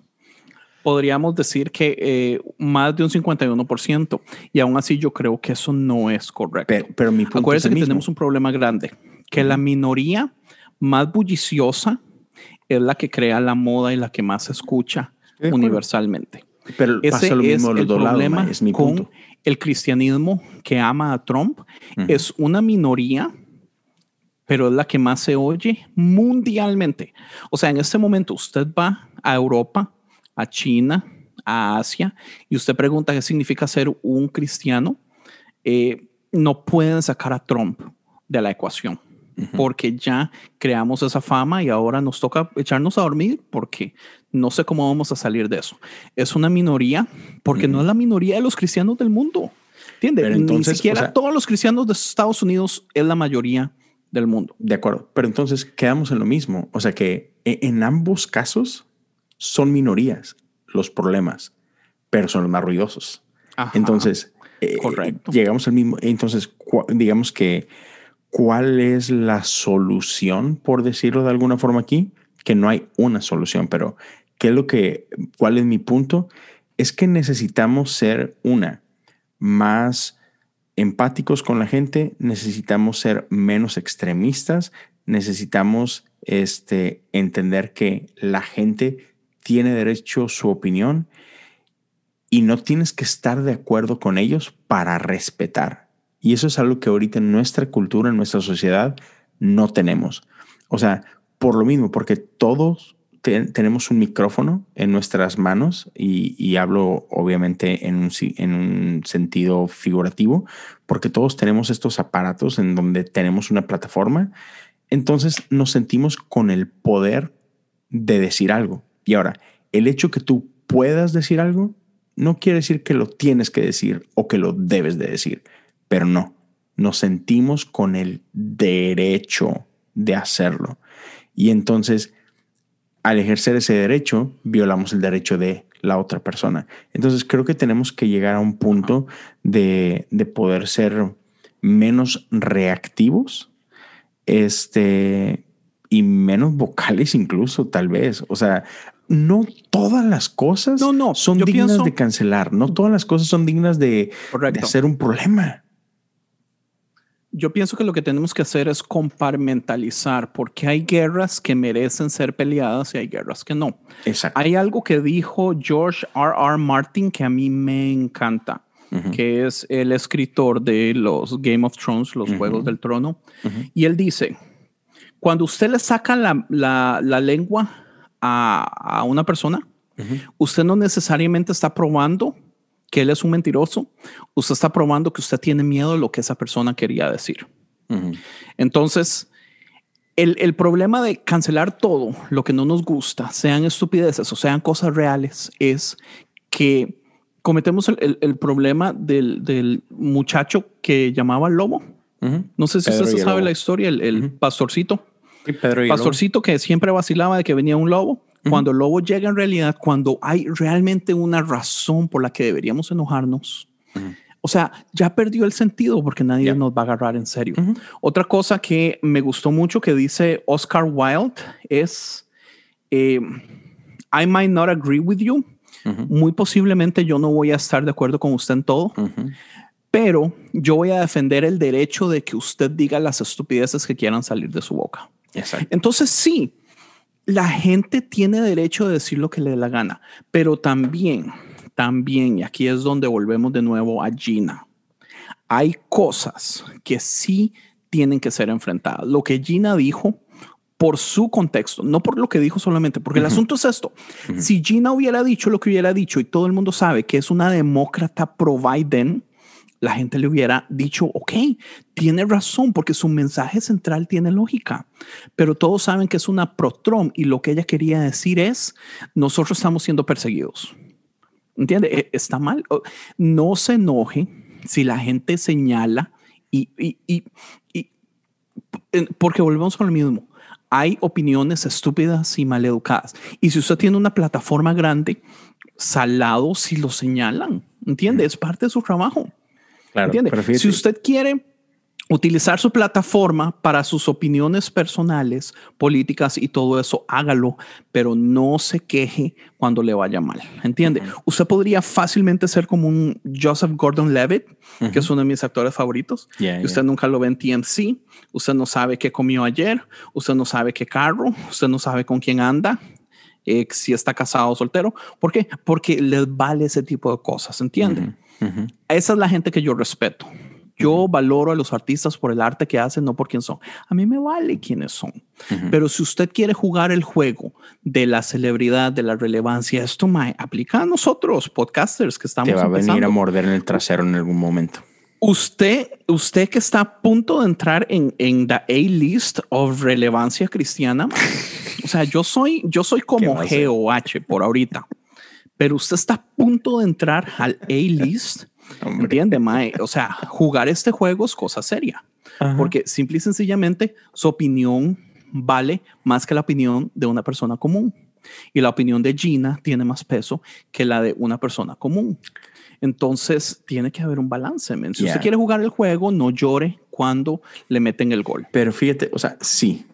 Podríamos decir que eh, más de un 51%. Y aún así yo creo que eso no es correcto. Pero, mi punto Acuérdense que tenemos un problema grande. Que la minoría más bulliciosa es la que crea la moda y la que más se escucha universalmente. Pero Ese lo mismo es el problema es mi punto. con el cristianismo que ama a Trump. Es una minoría, pero es la que más se oye mundialmente. O sea, en este momento usted va a Europa, a China, a Asia, y usted pregunta qué significa ser un cristiano, eh, no pueden sacar a Trump de la ecuación porque ya creamos esa fama y ahora nos toca echarnos a dormir porque no sé cómo vamos a salir de eso. Es una minoría porque no es la minoría de los cristianos del mundo. ¿Entiendes? Ni siquiera todos los cristianos de Estados Unidos es la mayoría del mundo. De acuerdo, pero entonces quedamos en lo mismo. O sea que e, en ambos casos son minorías los problemas, pero son los más ruidosos. Entonces, eh, llegamos al mismo. Entonces, digamos que ¿Cuál es la solución, por decirlo de alguna forma aquí? Que no hay una solución, pero ¿qué es lo que, cuál es mi punto? Es que necesitamos ser una, más empáticos con la gente, necesitamos ser menos extremistas, necesitamos este, entender que la gente tiene derecho a su opinión y no tienes que estar de acuerdo con ellos para respetar. Y eso es algo que ahorita en nuestra cultura, en nuestra sociedad, no tenemos. O sea, por lo mismo, porque todos tenemos un micrófono en nuestras manos y, hablo obviamente en un, en un, sentido figurativo, porque todos tenemos estos aparatos en donde tenemos una plataforma, entonces nos sentimos con el poder de decir algo. Y ahora, el hecho que tú puedas decir algo no quiere decir que lo tienes que decir o que lo debes de decir pero no, nos sentimos con el derecho de hacerlo. Y entonces, al ejercer ese derecho, violamos el derecho de la otra persona. Entonces, creo que tenemos que llegar a un punto de, poder ser menos reactivos este, y menos vocales incluso, tal vez. O sea, no todas las cosas no, no, son dignas de cancelar, no todas las cosas son dignas de, de hacer un problema yo pienso que lo que tenemos que hacer es compartimentalizar, porque hay guerras que merecen ser peleadas y hay guerras que no. Exacto. Hay algo que dijo George R. R. Martin que a mí me encanta, que es el escritor de los Game of Thrones, los Juegos del Trono, y él dice, cuando usted le saca la, la, lengua a, a, una persona, usted no necesariamente está probando que él es un mentiroso, usted está probando que usted tiene miedo de lo que esa persona quería decir. Entonces, el, el, problema de cancelar todo lo que no nos gusta, sean estupideces o sean cosas reales, es que cometemos el, el, problema del, del, muchacho que llamaba lobo. No sé si usted sabe la historia, el, pastorcito. pastorcito que siempre vacilaba de que venía un lobo. Cuando el lobo llega en realidad, cuando hay realmente una razón por la que deberíamos enojarnos, o sea, ya perdió el sentido porque nadie nos va a agarrar en serio. Otra cosa que me gustó mucho que dice Oscar Wilde es, eh, I might not agree with you. Muy posiblemente yo no voy a estar de acuerdo con usted en todo, pero yo voy a defender el derecho de que usted diga las estupideces que quieran salir de su boca. Entonces sí, la gente tiene derecho de decir lo que le dé la gana, pero también, también, y aquí es donde volvemos de nuevo a Gina, hay cosas que sí tienen que ser enfrentadas. Lo que Gina dijo por su contexto, no por lo que dijo solamente, porque el asunto es esto. Si Gina hubiera dicho lo que hubiera dicho y todo el mundo sabe que es una demócrata pro Biden, la gente le hubiera dicho, ok, tiene razón porque su mensaje central tiene lógica, pero todos saben que es una pro-Trump y lo que ella quería decir es, nosotros estamos siendo perseguidos. ¿Entiende? E, está mal. No se enoje si la gente señala y, y, y, y porque volvemos con lo mismo. Hay opiniones estúpidas y maleducadas. Y si usted tiene una plataforma grande, salado si lo señalan. ¿Entiende? Es parte de su trabajo. Si usted quiere utilizar su plataforma para sus opiniones personales, políticas y todo eso, hágalo, pero no se queje cuando le vaya mal. ¿Entiende? Usted podría fácilmente ser como un Joseph Gordon Levitt, que es uno de mis actores favoritos. y usted nunca lo ve en TMC, usted no sabe qué comió ayer, usted no sabe qué carro, usted no sabe con quién anda. Eh, si está casado o soltero. ¿Por qué? Porque les vale ese tipo de cosas, ¿entiende? Esa es la gente que yo respeto. Yo valoro a los artistas por el arte que hacen, no por quién son. A mí me vale quiénes son. Pero si usted quiere jugar el juego de la celebridad, de la relevancia, esto me aplica a nosotros, podcasters que estamos. Te va a venir a morder en el trasero en algún momento. Usted, usted que está a punto de entrar en, en la A-list of relevancia cristiana, o sea, yo soy, yo soy como GOH por ahorita pero usted está a punto de entrar al A-list. ¿Entiende, Mae? O sea, jugar este juego es cosa seria. Porque simple y sencillamente su opinión vale más que la opinión de una persona común. Y la opinión de Gina tiene más peso que la de una persona común. Entonces, tiene que haber un balance. Si usted quiere jugar el juego, no llore cuando le meten el gol. Pero fíjate, o sea, sí,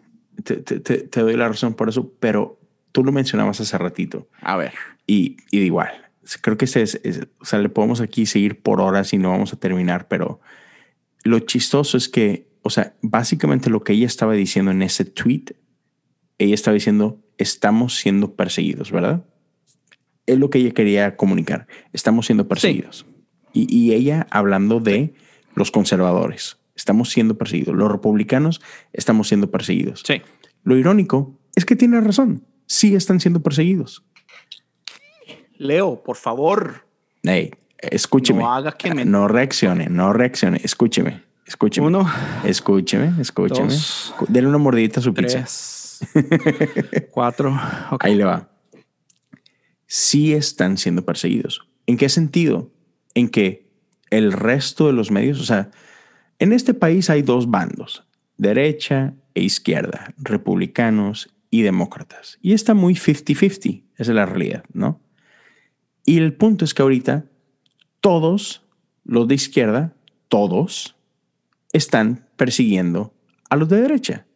te, te, te doy la razón por eso, pero tú lo mencionabas hace ratito. A ver. Y, y igual, creo que es, o sea, le podemos aquí seguir por horas y no vamos a terminar, pero lo chistoso es que, o sea, básicamente lo que ella estaba diciendo en ese tweet, ella estaba diciendo, estamos siendo perseguidos, ¿verdad? Es lo que ella quería comunicar, estamos siendo perseguidos. Y, y ella hablando de los conservadores, estamos siendo perseguidos, los republicanos estamos siendo perseguidos. Sí. Lo irónico es que tiene razón, sí están siendo perseguidos. Leo, por favor. Hey, escúcheme. No haga que me... No reaccione, no reaccione. Escúcheme, escúcheme. Uno. Escúcheme, escúcheme. Dos, Denle una mordidita a su tres, pizza. cuatro. Ahí le va. Sí están siendo perseguidos. ¿En qué sentido? En que el resto de los medios, o sea, en este país hay dos bandos, derecha e izquierda, republicanos y demócratas. Y está muy 50-50, esa es la realidad, ¿no? Y el punto es que ahorita todos los de izquierda, todos, están persiguiendo a los de derecha.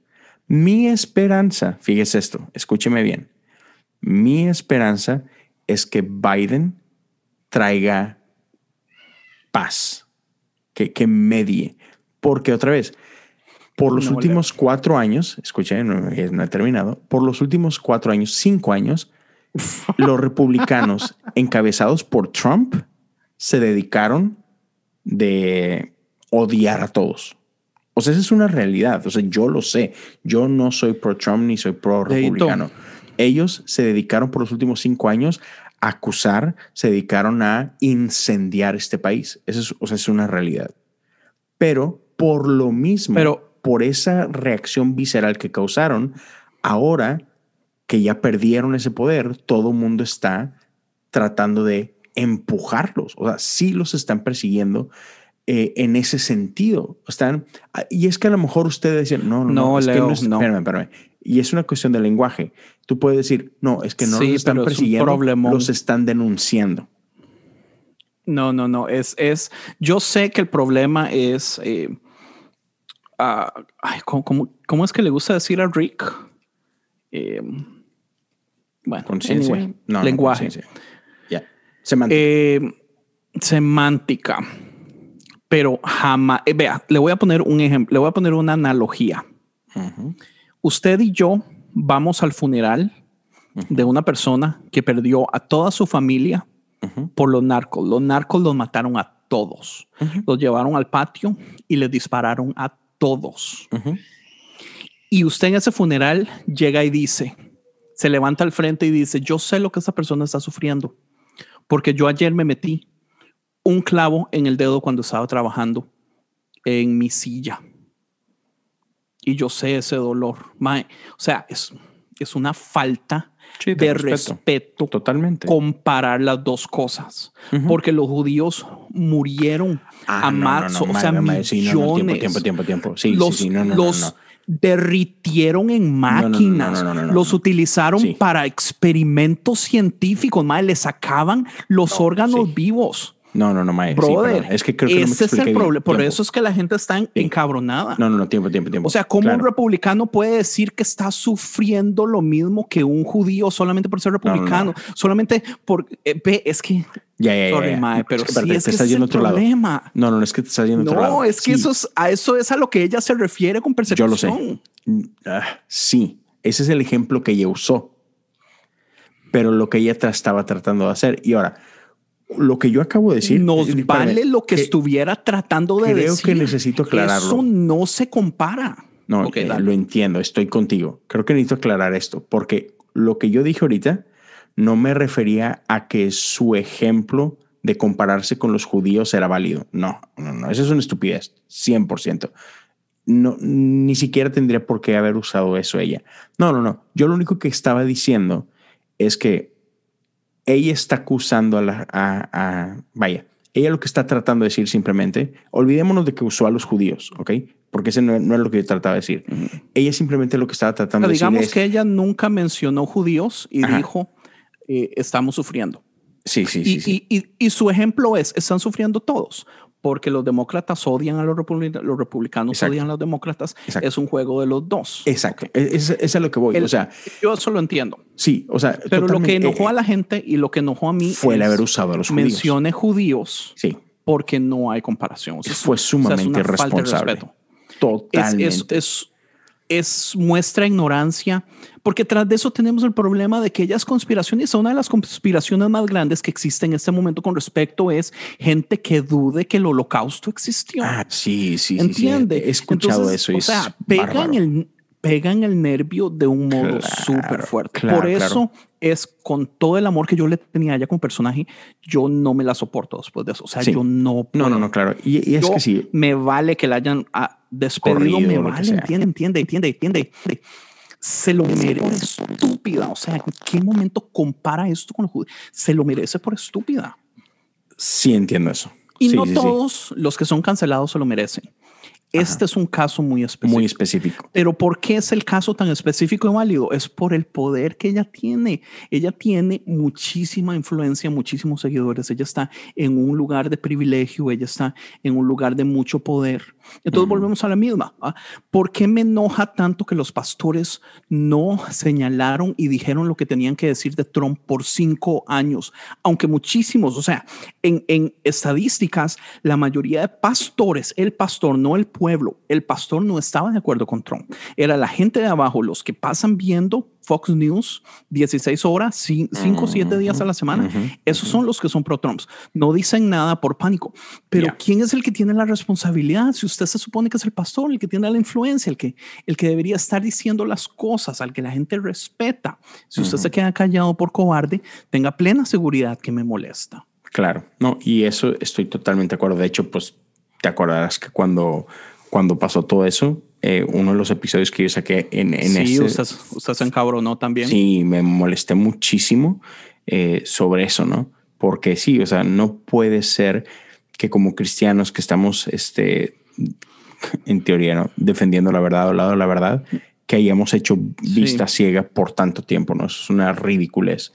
Mi esperanza, fíjese esto, escúcheme bien, mi esperanza es que Biden traiga paz, que, que medie, porque otra vez, por los últimos cuatro años, escuchen, no, no he terminado, por los últimos cuatro años, cinco años, los republicanos encabezados por Trump se dedicaron de odiar a todos. O sea, esa es una realidad. O sea, yo lo sé. Yo no soy pro Trump ni soy pro republicano. Ellos se dedicaron por los últimos cinco años acusar, se dedicaron a incendiar este país. Eso es, o sea, es una realidad. Pero por lo mismo, Pero, por esa reacción visceral que causaron, ahora que ya perdieron ese poder, todo el mundo está tratando de empujarlos. O sea, sí los están persiguiendo eh, en ese sentido. Están, y es que a lo mejor ustedes dicen, no, no, no, es que no, Espérame, espérame. Y es una cuestión de lenguaje. Tú puedes decir, no, es que no los están persiguiendo, los están denunciando. No, no, no. Es, es, yo sé que el problema es, eh, ah, ¿cómo, es que le gusta decir a Rick? Eh, bueno, anyway, lenguaje. Semántica. Eh, semántica. Pero jamás, vea, le voy a poner un ejemplo, le voy a poner una analogía. Usted y yo vamos al funeral de una persona que perdió a toda su familia por los narcos. Los narcos los mataron a todos. Los llevaron al patio y les dispararon a todos. Y usted en ese funeral llega y dice, se levanta al frente y dice, yo sé lo que esa persona está sufriendo, porque yo ayer me metí un clavo en el dedo cuando estaba trabajando en mi silla. Y yo sé ese dolor. o sea, es, es una falta de, respeto, Totalmente. comparar las dos cosas. Porque los judíos murieron a marzo, o sea, millones. tiempo, tiempo, tiempo, Sí, los, sí, no, los derritieron en máquinas, los utilizaron para experimentos científicos, más le sacaban los órganos vivos. No, no, no, maestro. Brother, es que creo que ese es el problema. Por eso es que la gente está encabronada. No, no, no, tiempo, tiempo, tiempo. O sea, ¿cómo un republicano puede decir que está sufriendo lo mismo que un judío solamente por ser republicano? Solamente por. Eh, es que. Ya, ya, Sorry, Mae, pero es que, sí, es que es el problema. No, no, no es que te estás yendo otro lado. No, es que eso es, a eso es a lo que ella se refiere con persecución. Yo lo sé. Mm, ah, sí, ese es el ejemplo que ella usó. Pero lo que ella estaba tratando de hacer. Y ahora, lo que yo acabo de decir. Nos vale lo que, estuviera tratando de creo decir. Creo que necesito aclararlo. Eso no se compara. No, eh, lo entiendo, estoy contigo. Creo que necesito aclarar esto, porque lo que yo dije ahorita no me refería a que su ejemplo de compararse con los judíos era válido. No, no, no, eso es una estupidez, 100%. No, ni siquiera tendría por qué haber usado eso ella. No, no, no. Yo lo único que estaba diciendo es que ella está acusando a la... A, vaya, ella lo que está tratando de decir simplemente, olvidémonos de que usó a los judíos, ¿ok? Porque ese no, es lo que yo trataba de decir. Ella simplemente lo que estaba tratando de decir Digamos que ella nunca mencionó judíos y dijo, eh, estamos sufriendo. Sí, sí, sí. Y, y, su ejemplo es, están sufriendo todos porque los demócratas odian a los republicanos, los republicanos odian a los demócratas. Es un juego de los dos. Exacto. Eso es, a lo que voy. o sea, yo eso lo entiendo. Sí, o sea, pero lo que enojó a la gente y lo que enojó a mí fue el haber usado a los judíos. Mencione judíos. Sí. Porque no hay comparación. fue sumamente irresponsable. Totalmente. Es, es, es muestra ignorancia, porque tras de eso tenemos el problema de que ellas conspiraciones, una de las conspiraciones más grandes que existe en este momento con respecto es gente que dude que el holocausto existió. Ah, sí, sí, ¿Entiende? Sí, He escuchado eso. o sea, pegan el, pegan el nervio de un modo súper fuerte. Por eso es con todo el amor que yo le tenía a ella como personaje, yo no me la soporto después de eso. O sea, yo no. No, no, no, claro. Y, es que sí. Me vale que la hayan ah, despedido me vale, entiende, entiende, entiende, entiende, Se lo merece por estúpida. O sea, ¿en qué momento compara esto con los judíos? Se lo merece por estúpida. Sí, entiendo eso. Y no todos los que son cancelados se lo merecen. Este es un caso muy específico. Muy específico. Pero ¿por qué es el caso tan específico y válido? Es por el poder que ella tiene. Ella tiene muchísima influencia, muchísimos seguidores. Ella está en un lugar de privilegio, ella está en un lugar de mucho poder. Entonces volvemos a la misma. ¿ah? ¿Por qué me enoja tanto que los pastores no señalaron y dijeron lo que tenían que decir de Trump por cinco años? Aunque muchísimos, o sea, en, en estadísticas, la mayoría de pastores, el pastor, no el pueblo, el pastor no estaba de acuerdo con Trump. Era la gente de abajo, los que pasan viendo Fox News 16 horas, 5 o 7 días a la semana. Esos son los que son pro-Trumps. No dicen nada por pánico. Pero ¿quién es el que tiene la responsabilidad? Si usted se supone que es el pastor, el que tiene la influencia, el que, el que debería estar diciendo las cosas, al que la gente respeta. Si usted se queda callado por cobarde, tenga plena seguridad que me molesta. Claro, no, y eso estoy totalmente de acuerdo. De hecho, pues te acordarás que cuando, cuando pasó todo eso, eh, uno de los episodios que yo saqué en, en sí, este, usted, usted se encabronó también. Sí, me molesté muchísimo eh, sobre eso, ¿no? Porque sí, o sea, no puede ser que como cristianos que estamos, este, en teoría, ¿no? defendiendo la verdad o lado de la verdad, que hayamos hecho vista ciega por tanto tiempo, ¿no? es una ridiculez.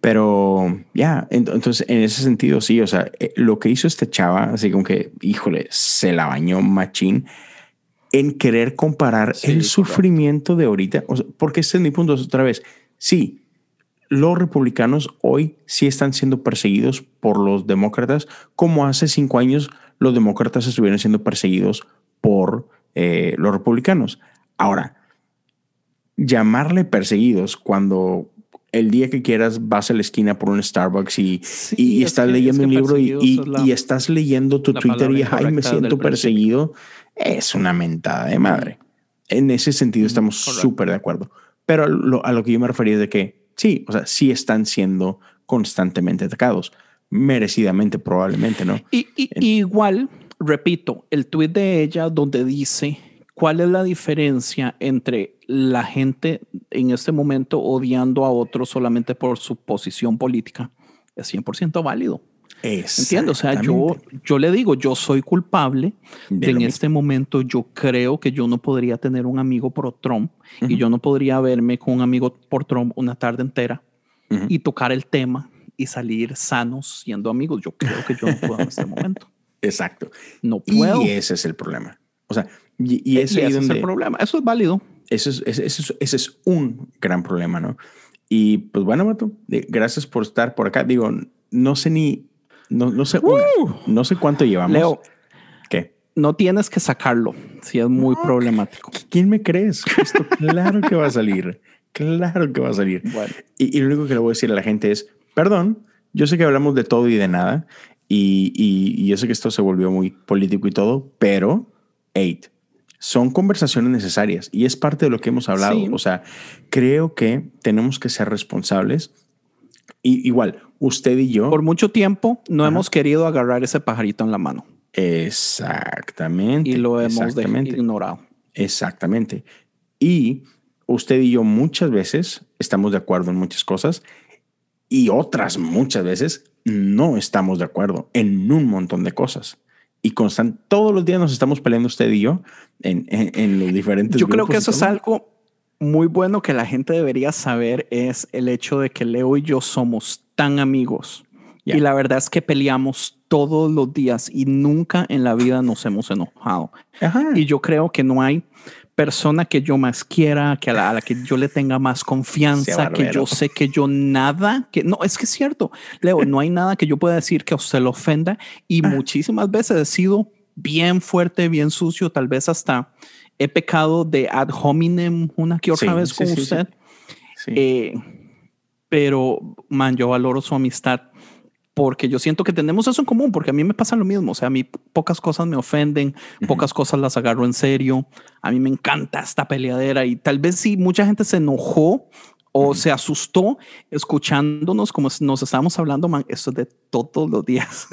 Pero ya, entonces en ese sentido sí, o sea, eh, lo que hizo este chava, así como que, híjole, se la bañó machín en querer comparar el sufrimiento de ahorita, porque este es mi punto otra vez. Sí, los republicanos hoy sí están siendo perseguidos por los demócratas, como hace cinco años los demócratas estuvieron siendo perseguidos por eh, los republicanos. Ahora, llamarle perseguidos cuando el día que quieras vas a la esquina por un Starbucks y, y estás leyendo un libro y, y, estás leyendo tu Twitter y ay, me siento perseguido, es una mentada de madre. En ese sentido estamos súper de acuerdo. Pero a lo que yo me refería es de que sí, o sea, sí están siendo constantemente atacados, merecidamente probablemente, ¿no? Y, igual, repito, el tweet de ella donde dice cuál es la diferencia entre la gente en este momento odiando a otros solamente por su posición política es 100% válido. Entiendo, o sea, yo, yo le digo, yo soy culpable de, en este momento yo creo que yo no podría tener un amigo por Trump y yo no podría verme con un amigo por Trump una tarde entera y tocar el tema y salir sanos siendo amigos. Yo creo que yo no puedo en este momento. Exacto. No puedo. Y ese es el problema. O sea, y, ese, es el problema. Eso es válido. Eso es, ese, es, ese es un gran problema, ¿no? Y pues bueno, Mato, gracias por estar por acá. Digo, no sé ni, no, no sé, uh. no sé cuánto llevamos. Leo, ¿qué? No tienes que sacarlo, si es muy problemático. ¿Quién me crees? Esto claro que va a salir. Claro que va a salir. Y, y, lo único que le voy a decir a la gente es, perdón, yo sé que hablamos de todo y de nada, y, y, y yo sé que esto se volvió muy político y todo, pero, eight, son conversaciones necesarias y es parte de lo que hemos hablado. O sea, creo que tenemos que ser responsables. Y igual, usted y yo. Por mucho tiempo no hemos querido agarrar ese pajarito en la mano. Exactamente. Y lo hemos ignorado. Exactamente. Y usted y yo muchas veces estamos de acuerdo en muchas cosas y otras muchas veces no estamos de acuerdo en un montón de cosas y constant, todos los días nos estamos peleando usted y yo en, en, los diferentes. Yo creo que eso es algo muy bueno que la gente debería saber es el hecho de que Leo y yo somos tan amigos. Y la verdad es que peleamos todos los días y nunca en la vida nos hemos enojado. Y yo creo que no hay persona que yo más quiera, que a la, que yo le tenga más confianza, que yo sé que yo nada, que no, es que es cierto, Leo, no hay nada que yo pueda decir que a usted lo ofenda y ah. muchísimas veces he sido bien fuerte, bien sucio, tal vez hasta he pecado de ad hominem una que otra vez con usted. Eh, pero, man, yo valoro su amistad porque yo siento que tenemos eso en común, porque a mí me pasa lo mismo, o sea, a mí pocas cosas me ofenden, pocas cosas las agarro en serio, a mí me encanta esta peleadera y tal vez si mucha gente se enojó o se asustó escuchándonos como nos estábamos hablando, man, esto es de todos los días.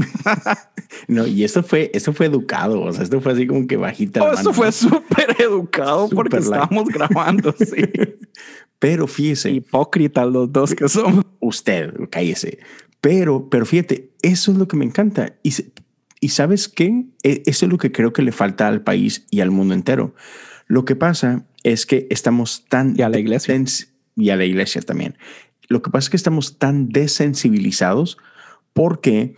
no, y esto fue, esto fue educado, o sea, esto fue así como que bajita. Oh, esto fue súper educado porque estábamos grabando, sí. Pero fíjese. Hipócritas los dos que somos. Usted, cállese. Pero, pero fíjate, eso es lo que me encanta. Y, y sabes qué? E, eso es lo que creo que le falta al país y al mundo entero. Lo que pasa es que estamos tan... Y a la iglesia. Y a la iglesia también. Lo que pasa es que estamos tan desensibilizados porque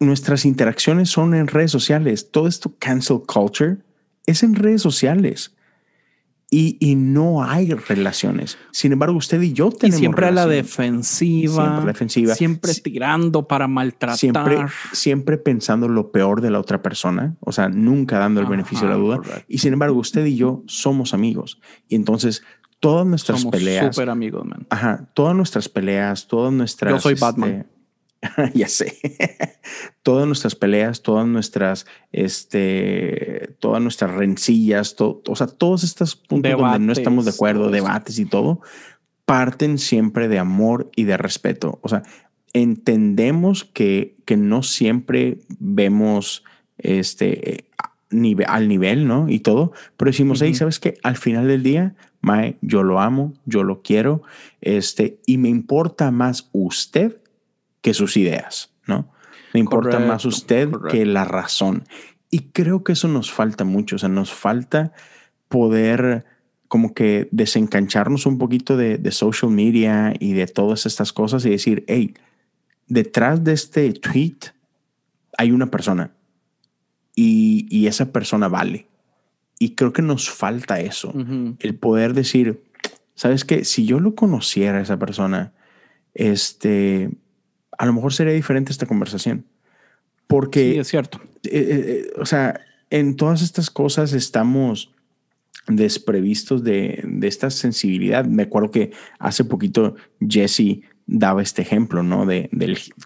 nuestras interacciones son en redes sociales. Todo esto cancel culture es en redes sociales y, no hay relaciones. Sin embargo, usted y yo tenemos. Y siempre a la defensiva. Siempre, defensiva. siempre tirando para maltratar. Siempre, siempre pensando lo peor de la otra persona. O sea, nunca dando el beneficio de la duda. Y sin embargo, usted y yo somos amigos. Y entonces todas nuestras Somos peleas. Súper amigos, man. Ajá, todas nuestras peleas, todas nuestras. Yo soy Batman. Este, ya sé. todas nuestras peleas, todas nuestras, este, todas nuestras rencillas, o sea, todos estos puntos donde no estamos de acuerdo, debates y todo, parten siempre de amor y de respeto. O sea, entendemos que, que no siempre vemos este al nivel, ¿no? Y todo, pero decimos, hey, ¿sabes qué? Al final del día, Mae, yo lo amo, yo lo quiero, este, y me importa más usted que sus ideas, ¿no? Me importa más usted que la razón. Y creo que eso nos falta mucho, o sea, nos falta poder como que desencancharnos un poquito de, de social media y de todas estas cosas y decir, hey, detrás de este tweet hay una persona y, y esa persona vale. Y creo que nos falta eso, el poder decir, ¿sabes qué? Si yo lo conociera a esa persona, este, a lo mejor sería diferente esta conversación. Porque... Sí, es cierto. Eh, eh, eh, o sea, en todas estas cosas estamos desprevistos de, de, esta sensibilidad. Me acuerdo que hace poquito Jesse daba este ejemplo, ¿no? De,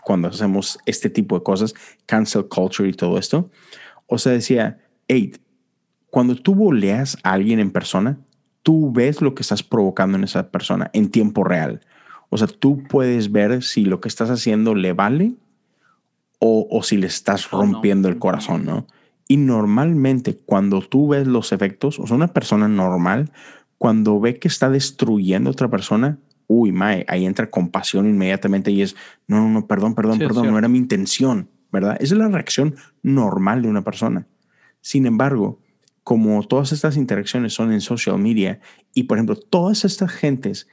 cuando hacemos este tipo de cosas, cancel culture y todo esto. O sea, decía, hey, cuando tú boleas a alguien en persona, tú ves lo que estás provocando en esa persona en tiempo real. O sea, tú puedes ver si lo que estás haciendo le vale o, si le estás rompiendo el corazón, ¿no? Y normalmente cuando tú ves los efectos, o sea, una persona normal, cuando ve que está destruyendo a otra persona, uy, mae, ahí entra compasión inmediatamente y es, no, no, no, perdón, perdón, perdón, no era mi intención, ¿verdad? Esa es la reacción normal de una persona. Sin embargo, como todas estas interacciones son en social media y, por ejemplo, todas estas gentes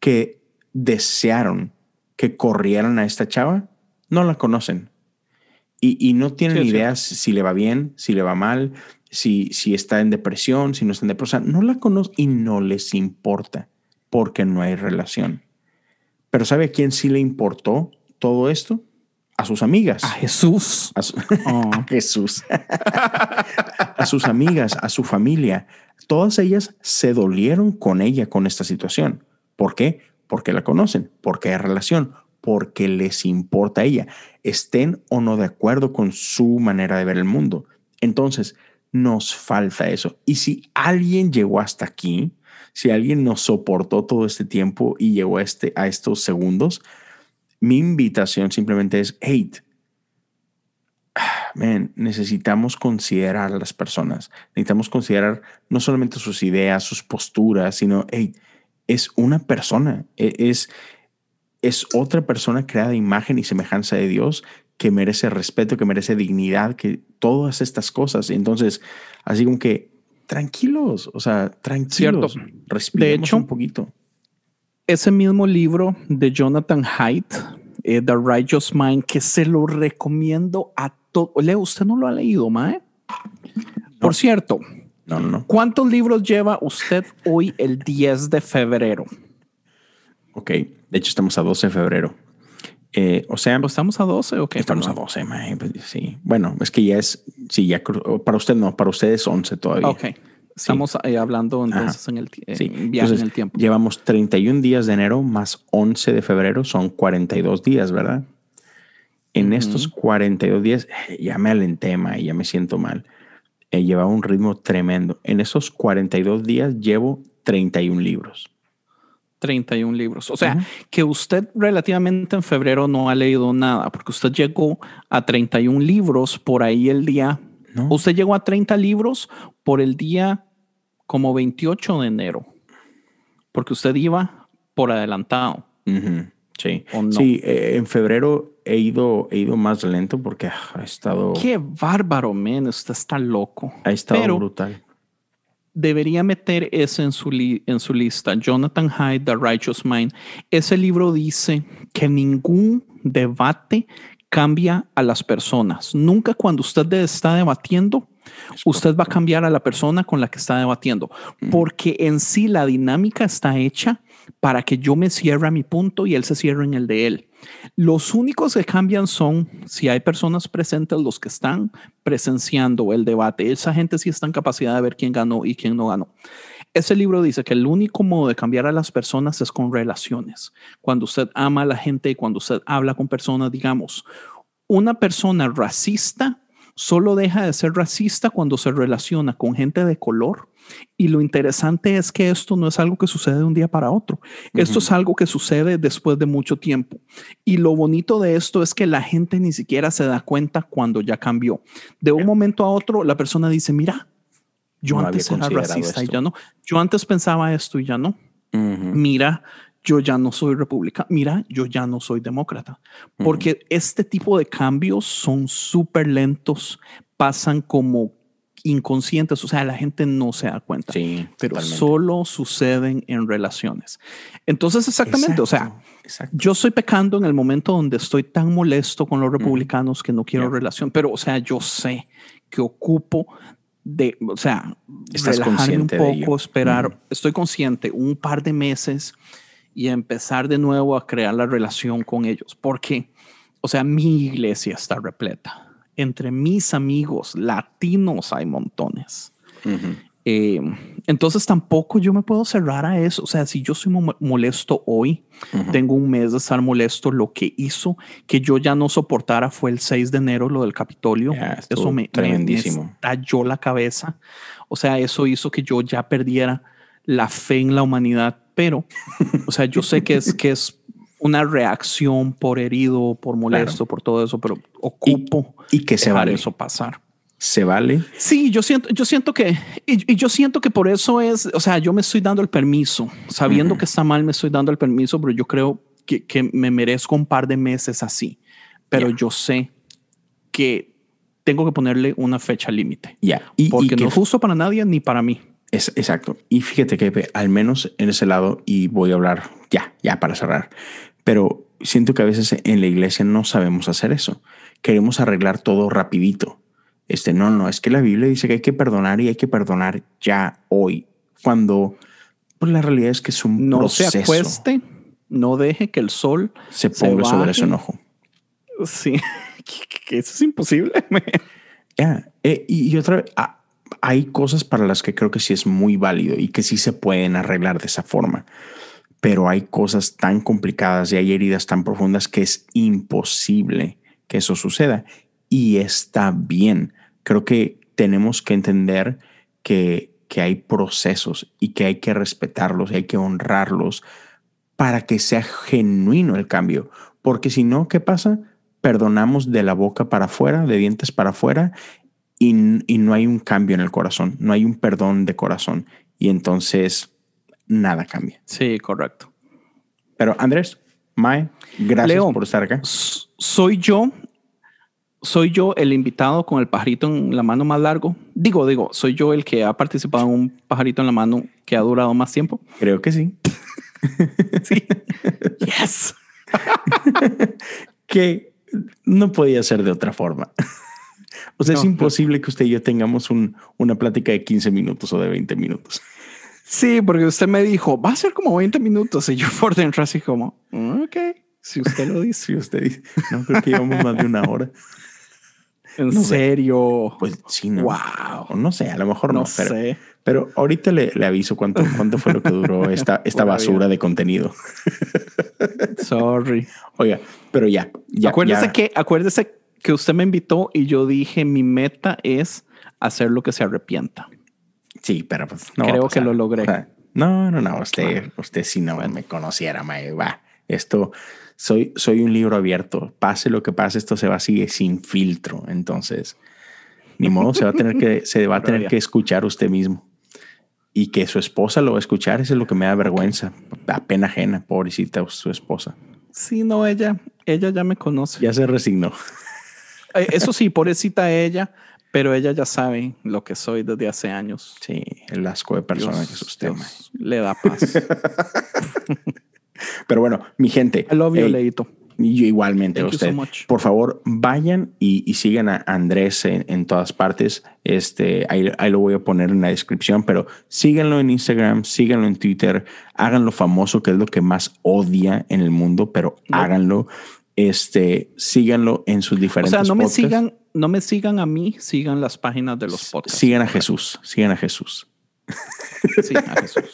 que desearon que corrieran a esta chava, no la conocen. Y, no tienen ideas si le va bien, si le va mal, si, si está en depresión, si no está en depresión. no la conocen y no les importa porque no hay relación. Pero ¿sabe a quién sí le importó todo esto? A sus amigas. A Jesús. A, oh. a Jesús. a sus amigas, a su familia. Todas ellas se dolieron con ella, con esta situación. ¿Por qué? porque la conocen, porque hay relación, porque les importa a ella, estén o no de acuerdo con su manera de ver el mundo. Entonces, nos falta eso. Y si alguien llegó hasta aquí, si alguien nos soportó todo este tiempo y llegó a, este, a estos segundos, mi invitación simplemente es, hey, man, necesitamos considerar a las personas, necesitamos considerar no solamente sus ideas, sus posturas, sino, hey, es una persona, e, es, es otra persona creada de imagen y semejanza de Dios que merece respeto, que merece dignidad, que todas estas cosas. Entonces, así como que tranquilos, o sea, tranquilos, respiremos de hecho, un poquito. Ese mismo libro de Jonathan Haidt, eh, The Righteous Mind, que se lo recomiendo a todos. Leo, usted no lo ha leído, Mae. Por cierto, no, no, ¿Cuántos libros lleva usted hoy el 10 de febrero? Ok, de hecho estamos a 12 de febrero. Eh, o sea, ¿estamos a 12 o qué? Estamos a 12, pues, sí. Bueno, es que ya es, sí, ya para usted no, para usted es 11 todavía. Ok. Estamos eh, hablando entonces en el viaje en el tiempo. Llevamos 31 días de enero más 11 de febrero, son 42 días, ¿verdad? En estos 42 días ya me alenté, y ya me siento mal eh, llevaba un ritmo tremendo. En esos 42 días llevo 31 libros. 31 libros. O sea, que usted relativamente en febrero no ha leído nada, porque usted llegó a 31 libros por ahí el día. Usted llegó a 30 libros por el día como 28 de enero, porque usted iba por adelantado. Sí, sí eh, en febrero he ido, he ido más lento porque ha estado... Qué bárbaro, men, usted está loco. Ha estado brutal. Debería meter ese en su, en su lista. Jonathan Hyde, The Righteous Mind. Ese libro dice que ningún debate cambia a las personas. Nunca cuando usted está debatiendo, usted va a cambiar a la persona con la que está debatiendo, porque en sí la dinámica está hecha para que yo me cierre a mi punto y él se cierre en el de él. Los únicos que cambian son si hay personas presentes, los que están presenciando el debate. Esa gente sí está en capacidad de ver quién ganó y quién no ganó. ese libro dice que el único modo de cambiar a las personas es con relaciones. Cuando usted ama a la gente, cuando usted habla con personas, digamos, una persona racista solo deja de ser racista cuando se relaciona con gente de color. Y lo interesante es que esto no es algo que sucede de un día para otro. Esto es algo que sucede después de mucho tiempo. Y lo bonito de esto es que la gente ni siquiera se da cuenta cuando ya cambió. De un momento a otro, la persona dice, mira, yo antes era racista y ya no. Yo antes pensaba esto y ya no. Mira, yo ya no soy republicano, mira, yo ya no soy demócrata, porque este tipo de cambios son súper lentos, pasan como inconscientes, o sea, la gente no se da cuenta, sí, pero solo suceden en relaciones. Entonces, exactamente, o sea, yo estoy pecando en el momento donde estoy tan molesto con los republicanos que no quiero relación, pero, o sea, yo sé que ocupo de, o sea, Estás relajarme un poco, esperar, estoy consciente, un par de meses y empezar de nuevo a crear la relación con ellos. Porque, o sea, mi iglesia está repleta. Entre mis amigos latinos hay montones. Eh, entonces tampoco yo me puedo cerrar a eso. O sea, si yo soy molesto hoy, tengo un mes de estar molesto. Lo que hizo que yo ya no soportara fue el 6 de enero, lo del Capitolio. eso me, tremendísimo. me estalló la cabeza. O sea, eso hizo que yo ya perdiera la fe en la humanidad pero, o sea, yo sé que es, que es una reacción por herido, por molesto, por todo eso, pero ocupo y, que se vale eso pasar. ¿Se vale? Sí, yo siento, yo siento que, y, yo siento que por eso es, o sea, yo me estoy dando el permiso, sabiendo que está mal, me estoy dando el permiso, pero yo creo que, que me merezco un par de meses así, pero yo sé que tengo que ponerle una fecha límite. Ya. Y, porque no es justo para nadie ni para mí. Es, exacto. Y fíjate que al menos en ese lado, y voy a hablar ya, ya para cerrar, pero siento que a veces en la iglesia no sabemos hacer eso. Queremos arreglar todo rapidito. Este, no, no, es que la Biblia dice que hay que perdonar y hay que perdonar ya hoy, cuando pues la realidad es que es un no proceso. se acueste, no deje que el sol se ponga sobre su enojo. Sí, que eso es imposible. Ya, eh, y, otra vez, ah, hay cosas para las que creo que sí es muy válido y que sí se pueden arreglar de esa forma. Pero hay cosas tan complicadas y hay heridas tan profundas que es imposible que eso suceda. Y está bien. Creo que tenemos que entender que, que hay procesos y que hay que respetarlos y hay que honrarlos para que sea genuino el cambio. Porque si no, ¿qué pasa? Perdonamos de la boca para afuera, de dientes para afuera, y, no hay un cambio en el corazón, no hay un perdón de corazón y entonces nada cambia. Sí, correcto. Pero Andrés, Mae, gracias por estar acá. Soy yo, soy yo el invitado con el pajarito en la mano más largo. Digo, digo, soy yo el que ha participado en un pajarito en la mano que ha durado más tiempo. Creo que sí. sí. yes. que no podía ser de otra forma. O sea, es imposible que usted y yo tengamos un, una plática de 15 minutos o de 20 minutos. Sí, porque usted me dijo, va a ser como 20 minutos. Y yo por dentro así como, ok, si usted lo dice. si usted dice, no creo que llevamos más de una hora. ¿En serio? Pues sí, no. Wow. No sé, a lo mejor no, no pero, sé. pero ahorita le, le, aviso cuánto, cuánto fue lo que duró esta, esta basura de contenido. Sorry. Oiga, pero ya. ya acuérdese que, acuérdese que usted me invitó y yo dije, mi meta es hacer lo que se arrepienta. Sí, pero pues no. Creo que lo logré. no, no, no. Usted, usted si no me conociera, me va. Esto, soy, soy un libro abierto. Pase lo que pase, esto se va a seguir sin filtro. Entonces, ni modo, se va a tener que, se va a tener que escuchar usted mismo. Y que su esposa lo va a escuchar, eso es lo que me da vergüenza. Da pena ajena, pobrecita su esposa. Sí, no, ella, ella ya me conoce. Ya se resignó. Eh, eso sí, pobrecita ella, pero ella ya sabe lo que soy desde hace años. Sí, el asco de persona que es usted. le da paz. pero bueno, mi gente. I love you, Leito. Y yo igualmente a usted. Por favor, vayan y, sigan a Andrés en, todas partes. Este, ahí, lo voy a poner en la descripción, pero síganlo en Instagram, síganlo en Twitter, háganlo famoso, que es lo que más odia en el mundo, pero háganlo. Este, síganlo en sus diferentes O sea, no me sigan, no me sigan a mí, sigan las páginas de los podcasts. Sigan a Jesús, sigan a Jesús. Sí, a Jesús.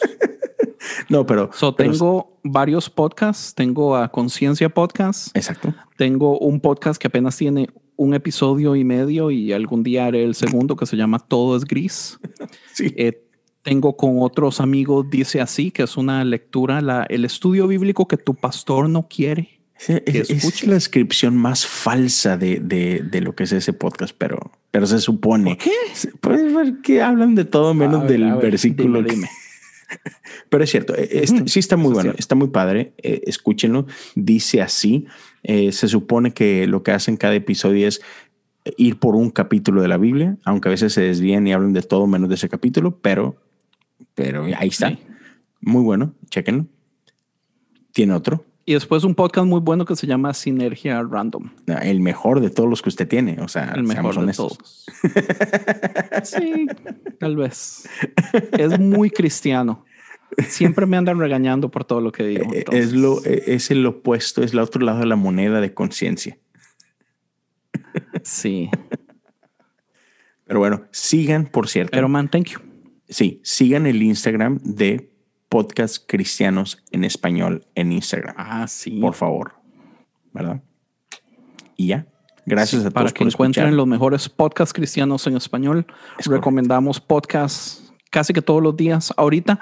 No, pero. tengo varios podcasts. Tengo a Conciencia Podcast. Exacto. Tengo un podcast que apenas tiene un episodio y medio y algún día haré el segundo que se llama Todo es Gris. sí. Eh, tengo con otros amigos, dice así, que es una lectura, la, el estudio bíblico que tu pastor no quiere. Es, la descripción más falsa de, de, de, lo que es ese podcast, pero, pero se supone. ¿Por qué? Puedes ver que hablan de todo menos del versículo. Dime, Pero es cierto, e, sí está muy bueno, está muy padre. Eh, escúchenlo. Dice así: eh, se supone que lo que hacen cada episodio es ir por un capítulo de la Biblia, aunque a veces se desvían y hablan de todo menos de ese capítulo, pero pero ahí está. Muy bueno, chequenlo. Tiene otro. Y después un podcast muy bueno que se llama Sinergia Random. Ah, el mejor de todos los que usted tiene. O sea, el mejor de todos. sí, tal vez. Es muy cristiano. Siempre me andan regañando por todo lo que digo. Eh, es, lo, eh, es el opuesto, es el otro lado de la moneda de conciencia. Sí. Pero bueno, sigan, por cierto. Pero man, thank you. Sí, sigan el Instagram de Podcast Cristianos en Español en Instagram. Ah, sí. Por favor. ¿Verdad? Y ya. Gracias a todos Para que encuentren los mejores podcasts cristianos en español. recomendamos podcasts casi que todos los días. Ahorita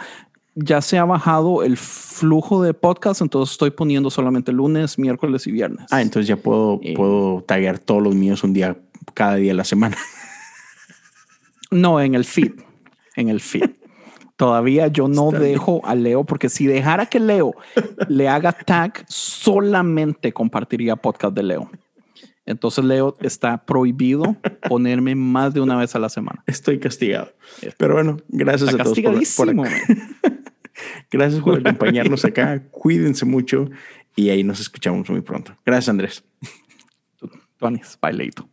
ya se ha bajado el flujo de podcasts, entonces estoy poniendo solamente lunes, miércoles y viernes. Ah, entonces ya puedo, eh, puedo taggear todos los míos un día, cada día de la semana. No, en el feed en el feed. Todavía yo no dejo a Leo, porque si dejara que Leo le haga tag, solamente compartiría podcast de Leo. Entonces, Leo, está prohibido ponerme más de una vez a la semana. Estoy castigado. Pero bueno, gracias a todos por, Gracias por acompañarnos acá. Cuídense mucho y ahí nos escuchamos muy pronto. Gracias, Andrés. Tuanis, bye, Leito.